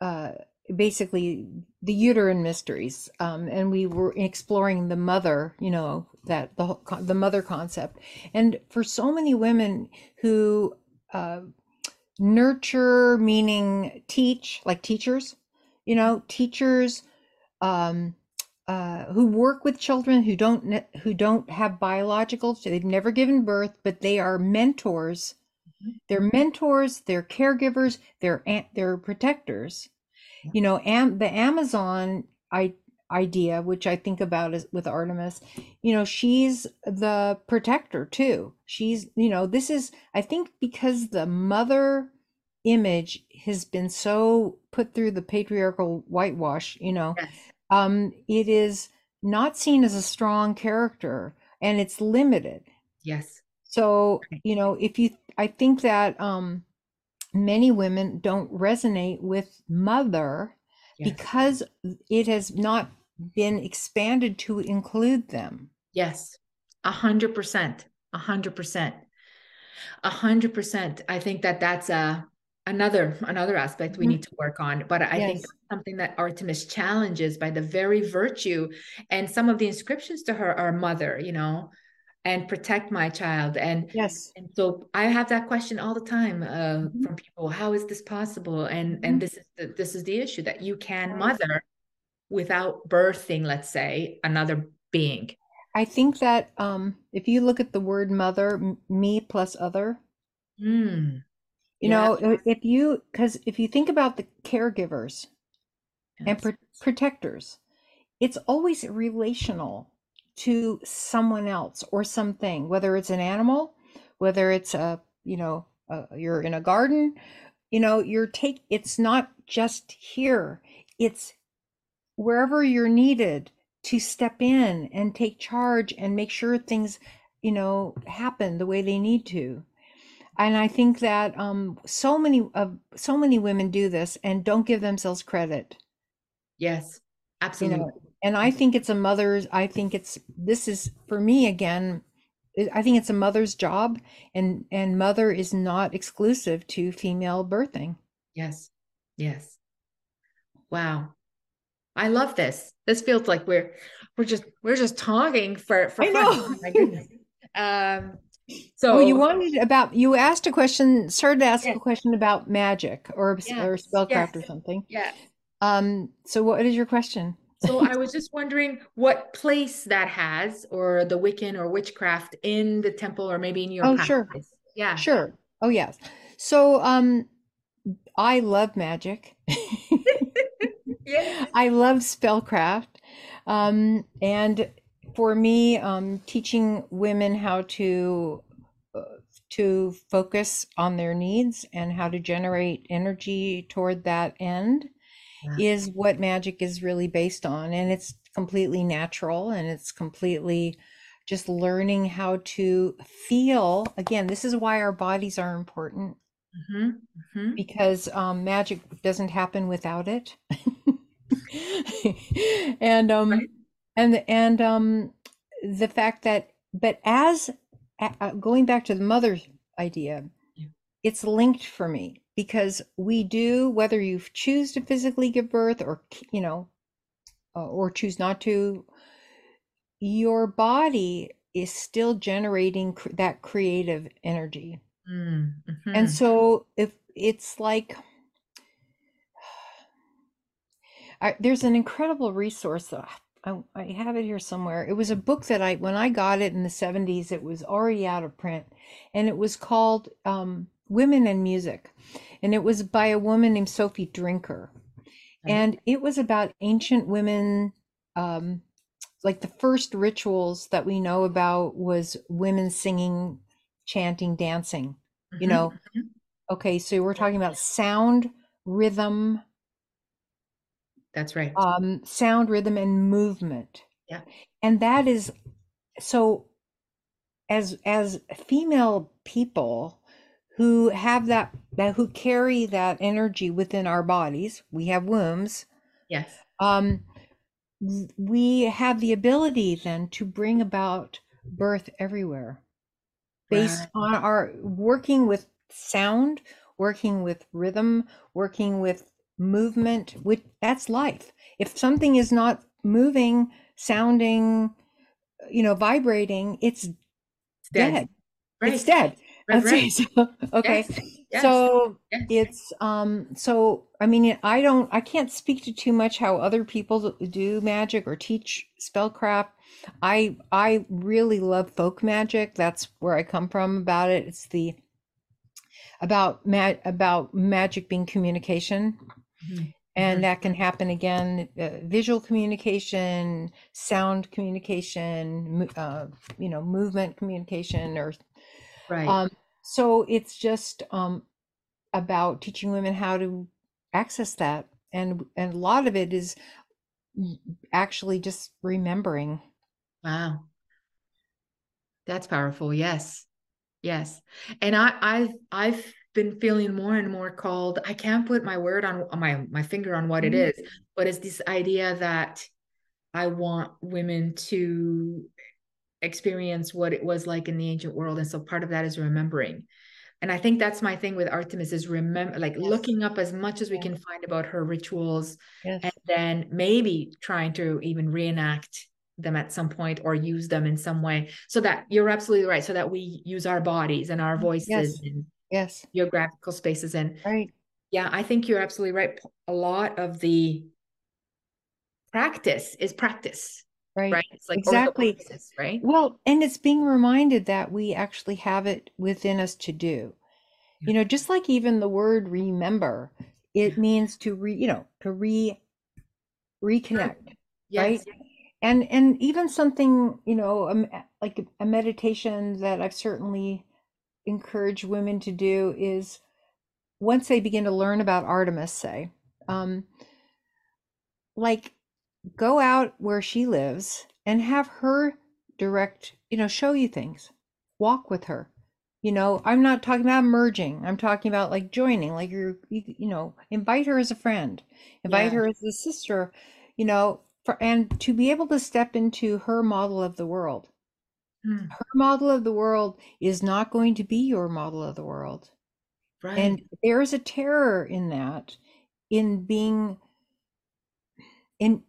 Speaker 2: uh basically the uterine mysteries um and we were exploring the mother, you know, that the whole the mother concept. And for so many women who uh nurture meaning teach like teachers, you know, teachers um uh, who work with children who don't who don't have biological they've never given birth but they are mentors
Speaker 1: Mhm.
Speaker 2: they're mentors they're caregivers they're they're protectors you know am the amazon i idea which i think about is with artemis you know she's the protector too she's you know this is i think because the mother image has been so put through the patriarchal whitewash you know
Speaker 1: Yes.
Speaker 2: Um, it is not seen as a strong character and it's limited.
Speaker 1: Yes.
Speaker 2: So, you know, if you, I think that um, many women don't resonate with mother
Speaker 1: Yes.
Speaker 2: because it has not been expanded to include them.
Speaker 1: Yes. A hundred percent. A hundred percent. A hundred percent. I think that that's a another another aspect we
Speaker 2: Mhm.
Speaker 1: need to work on. But I think
Speaker 2: Yes.
Speaker 1: something that Artemis challenges by the very virtue and some of the inscriptions to her are mother, you know, and protect my child. And
Speaker 2: Yes.
Speaker 1: and so I have that question all the time uh,
Speaker 2: Mhm.
Speaker 1: from people. How is this possible? And
Speaker 2: Mhm.
Speaker 1: and this is the, this is the issue that you can mother without birthing, let's say, another being.
Speaker 2: I think that um, if you look at the word mother, m- me plus other,
Speaker 1: Mm,
Speaker 2: you
Speaker 1: Yeah.
Speaker 2: know, if you, because if you think about the caregivers, and
Speaker 1: yes.
Speaker 2: pro- protectors. It's always relational to someone else or something, whether it's an animal, whether it's a, you know, uh, you're in a garden, you know, you're take, it's not just here, it's wherever you're needed to step in and take charge and make sure things, you know, happen the way they need to. And I think that um, so many of so many women do this and don't give themselves credit
Speaker 1: Yes,
Speaker 2: you
Speaker 1: absolutely.
Speaker 2: know and i think it's a mother's i think it's this is for me again i think it's a mother's job and and mother is not exclusive to female birthing
Speaker 1: Yes, yes. Wow. I love this. This feels like we're we're just we're just talking for for
Speaker 2: I
Speaker 1: fun.
Speaker 2: know.
Speaker 1: My goodness. Um, So
Speaker 2: oh, you wanted about you asked a question, started to ask
Speaker 1: Yes.
Speaker 2: a question about magic or or
Speaker 1: Yes,
Speaker 2: spellcraft or something.
Speaker 1: yeah.
Speaker 2: Um, so what is your question?
Speaker 1: So I was just wondering what place that has, or the Wiccan or witchcraft in the temple, or maybe in your
Speaker 2: Oh, sure.
Speaker 1: Yeah.
Speaker 2: Sure. Oh, yes. So, um, I love magic.
Speaker 1: Yeah.
Speaker 2: I love spellcraft. Um, and for me, um, teaching women how to uh, to focus on their needs and how to generate energy toward that end
Speaker 1: Yeah.
Speaker 2: is what magic is really based on. And it's completely natural and it's completely just learning how to feel. Again, this is why our bodies are important
Speaker 1: hmm hmm
Speaker 2: because um, magic doesn't happen without it. and um
Speaker 1: Right.
Speaker 2: And and um the fact that but as uh, uh, going back to the mother idea
Speaker 1: Yeah.
Speaker 2: it's linked for me because we do whether you choose to physically give birth or you know uh, or choose not to your body is still generating cr- that creative energy
Speaker 1: Mm,
Speaker 2: and so if it's like I, there's an incredible resource that I, I have it here somewhere. It was a book that I when I got it in the 70s, it was already out of print, and it was called um, Women and Music, and it was by a woman named Sophie Drinker, and it was about ancient women. Um, like the first rituals that we know about was women singing, chanting, dancing. You
Speaker 1: Mhm,
Speaker 2: know,
Speaker 1: mhm.
Speaker 2: okay, so we're talking about sound, rhythm,
Speaker 1: That's right.
Speaker 2: um, sound, rhythm, and movement.
Speaker 1: Yeah.
Speaker 2: And that is so as as female people who have that that who carry that energy within our bodies, we have wombs.
Speaker 1: Yes.
Speaker 2: Um, we have the ability then to bring about birth everywhere based
Speaker 1: Right.
Speaker 2: on our working with sound, working with rhythm, working with movement, which that's life. If something is not moving, sounding, you know, vibrating, it's
Speaker 1: It's dead.
Speaker 2: dead.
Speaker 1: Right.
Speaker 2: It's dead.
Speaker 1: Right, right.
Speaker 2: so. Okay.
Speaker 1: Yes. Yes.
Speaker 2: So
Speaker 1: Yes.
Speaker 2: it's um so I mean I don't I can't speak to too much how other people do magic or teach spellcraft. I I really love folk magic. That's where I come from about it. It's the about ma- about magic being communication
Speaker 1: Mhm.
Speaker 2: and
Speaker 1: Mhm.
Speaker 2: that can happen again uh, visual communication sound communication uh, you know movement communication or
Speaker 1: Right.
Speaker 2: um, so it's just um, about teaching women how to access that, and and a lot of it is actually just remembering.
Speaker 1: Wow. That's powerful. Yes. Yes. And I, I've I've been feeling more and more called, I can't put my word on on my my finger on what it
Speaker 2: Mhm.
Speaker 1: is, but it's this idea that I want women to experience what it was like in the ancient world. And so part of that is remembering. And I think that's my thing with Artemis is remember like
Speaker 2: Yes.
Speaker 1: looking up as much as we can find about her rituals
Speaker 2: Yes.
Speaker 1: and then maybe trying to even reenact them at some point or use them in some way so that you're absolutely right so that we use our bodies and our voices
Speaker 2: Yes.
Speaker 1: and
Speaker 2: Yes.
Speaker 1: geographical spaces and
Speaker 2: Right.
Speaker 1: yeah i think you're absolutely right a lot of the practice is practice
Speaker 2: Right.
Speaker 1: right it's like
Speaker 2: Exactly.
Speaker 1: right
Speaker 2: Well, and it's being reminded that we actually have it within us to do.
Speaker 1: Yeah.
Speaker 2: You know, just like even the word remember, it
Speaker 1: Yeah.
Speaker 2: means to re, you know, to re reconnect.
Speaker 1: yes
Speaker 2: and and even something you know um, like a meditation that i've certainly encouraged women to do is once they begin to learn about artemis say um like go out where she lives and have her direct you know show you things. Walk with her. You know i'm not talking about merging. I'm talking about like joining like you're you, you know invite her as a friend. Invite
Speaker 1: Yeah.
Speaker 2: her as a sister you know for and to be able to step into her model of the world
Speaker 1: Hmm,
Speaker 2: her model of the world is not going to be your model of the world.
Speaker 1: Right.
Speaker 2: and there is a terror in that in being in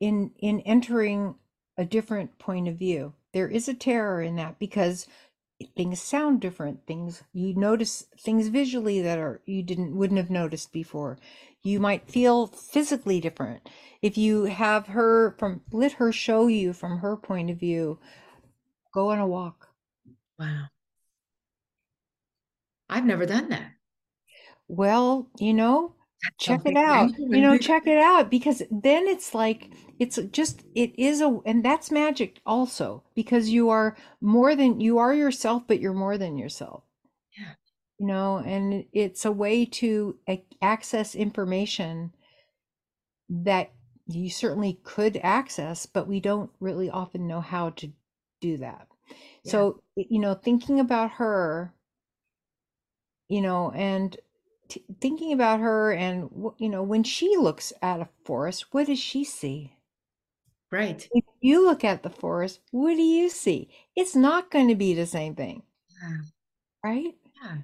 Speaker 2: in in entering a different point of view. There is a terror in that because things sound different things you notice things visually that are you didn't wouldn't have noticed before. You might feel physically different. If you have her from let her show you from her point of view go on a walk.
Speaker 1: Wow. I've never done that.
Speaker 2: Well you know check it out. You know check it out because then it's like it's just it is a and that's magic also because you are more than you are yourself but you're more than yourself.
Speaker 1: Yeah.
Speaker 2: You know and it's a way to access information that you certainly could access but we don't really often know how to do that. Yeah. so you know thinking about her you know and t- thinking about her and you know when she looks at a forest what does she see?
Speaker 1: Right.
Speaker 2: If you look at the forest what do you see? It's not going to be the same thing.
Speaker 1: Yeah.
Speaker 2: right?
Speaker 1: Yeah.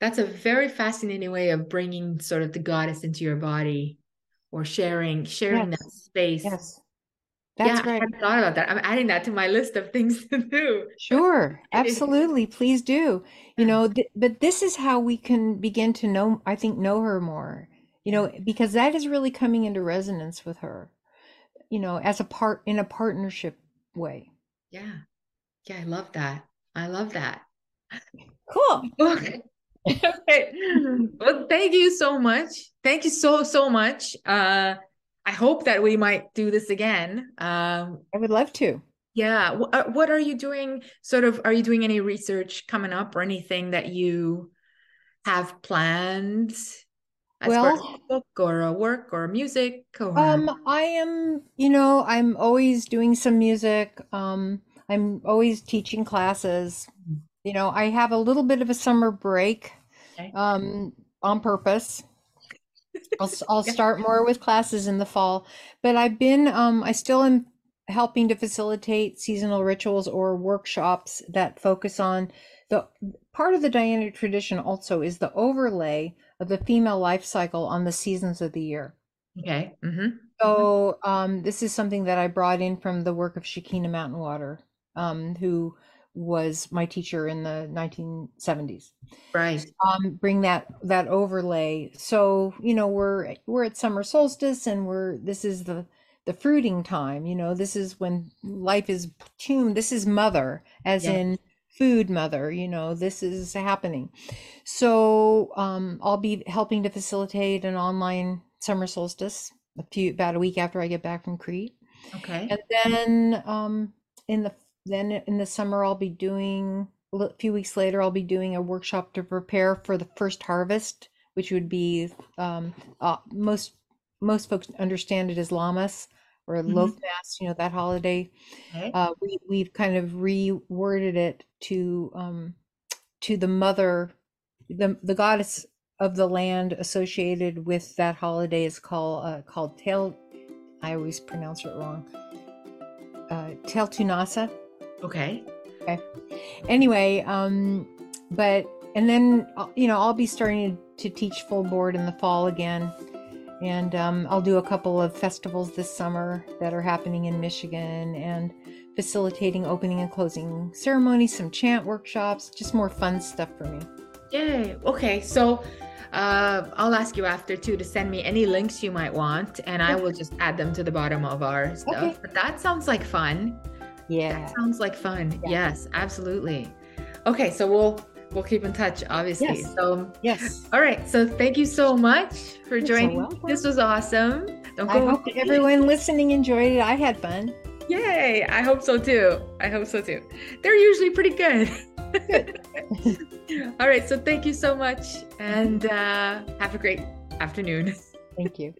Speaker 1: That's a very fascinating way of bringing sort of the goddess into your body or sharing sharing yes. that space
Speaker 2: yes that's
Speaker 1: yeah,
Speaker 2: right.
Speaker 1: I thought about that. I'm adding that to my list of things to do.
Speaker 2: Sure, absolutely. Please do. You know, th- but this is how we can begin to know. I think know her more. You know, because that is really coming into resonance with her. You know, as a part in a partnership way.
Speaker 1: Yeah, yeah, I love that. I love that.
Speaker 2: Cool.
Speaker 1: okay. Well, thank you so much. Thank you so so much. Uh I hope that we might do this again. Um,
Speaker 2: I would love to.
Speaker 1: Yeah. Uh, what are you doing? Sort of, are you doing any research coming up or anything that you have planned? As well, a book or a work or music or
Speaker 2: um i am you know i'm always doing some music um i'm always teaching classes mm-hmm. you know i have a little bit of a summer break okay. um on purpose I'll, I'll start more with classes in the fall, but I've been, um, I still am helping to facilitate seasonal rituals or workshops that focus on the part of the Dianic tradition also is the overlay of the female life cycle on the seasons of the year.
Speaker 1: Okay. Mm-hmm.
Speaker 2: So um, this is something that I brought in from the work of Shekhinah Mountainwater, um, who was my teacher in the 1970s
Speaker 1: right.
Speaker 2: Um bring that that overlay. So you know we're we're at summer solstice and we're this is the the fruiting time you know this is when life is tuned. This is mother as in food mother you know this is happening. So um i'll be helping to facilitate an online summer solstice a few about a week after i get back from crete.
Speaker 1: Okay.
Speaker 2: And then um in the then in the summer, I'll be doing a few weeks later, I'll be doing a workshop to prepare for the first harvest, which would be um, uh, most most folks understand it as Lammas or mm-hmm. Loafmas, you know, that holiday. Okay. Uh, we we've kind of reworded it to um, to the mother, the the goddess of the land associated with that holiday is called uh, called Tel. I always pronounce it wrong. Uh, Teltunasa
Speaker 1: Okay.
Speaker 2: Okay. Anyway, um, but and then uh, you know I'll be starting to teach full board in the fall again, and um, I'll do a couple of festivals this summer that are happening in Michigan and facilitating opening and closing ceremonies, some chant workshops, just more fun stuff for me.
Speaker 1: Yay! Okay, so uh, I'll ask you after too to send me any links you might want, and I will just add them to the bottom of our stuff. Okay. But that sounds like fun.
Speaker 2: Yeah.
Speaker 1: That sounds like fun. Yeah. Yes, absolutely. Okay, so we'll we'll keep in touch, obviously.
Speaker 2: Yes.
Speaker 1: So
Speaker 2: yes.
Speaker 1: All right. So thank you so much for You're joining. So this was awesome.
Speaker 2: Don't I hope everyone listening enjoyed it. I had fun.
Speaker 1: Yay! I hope so too. I hope so too. They're usually pretty good. All right. So thank you so much, and uh, have a great afternoon.
Speaker 2: Thank you.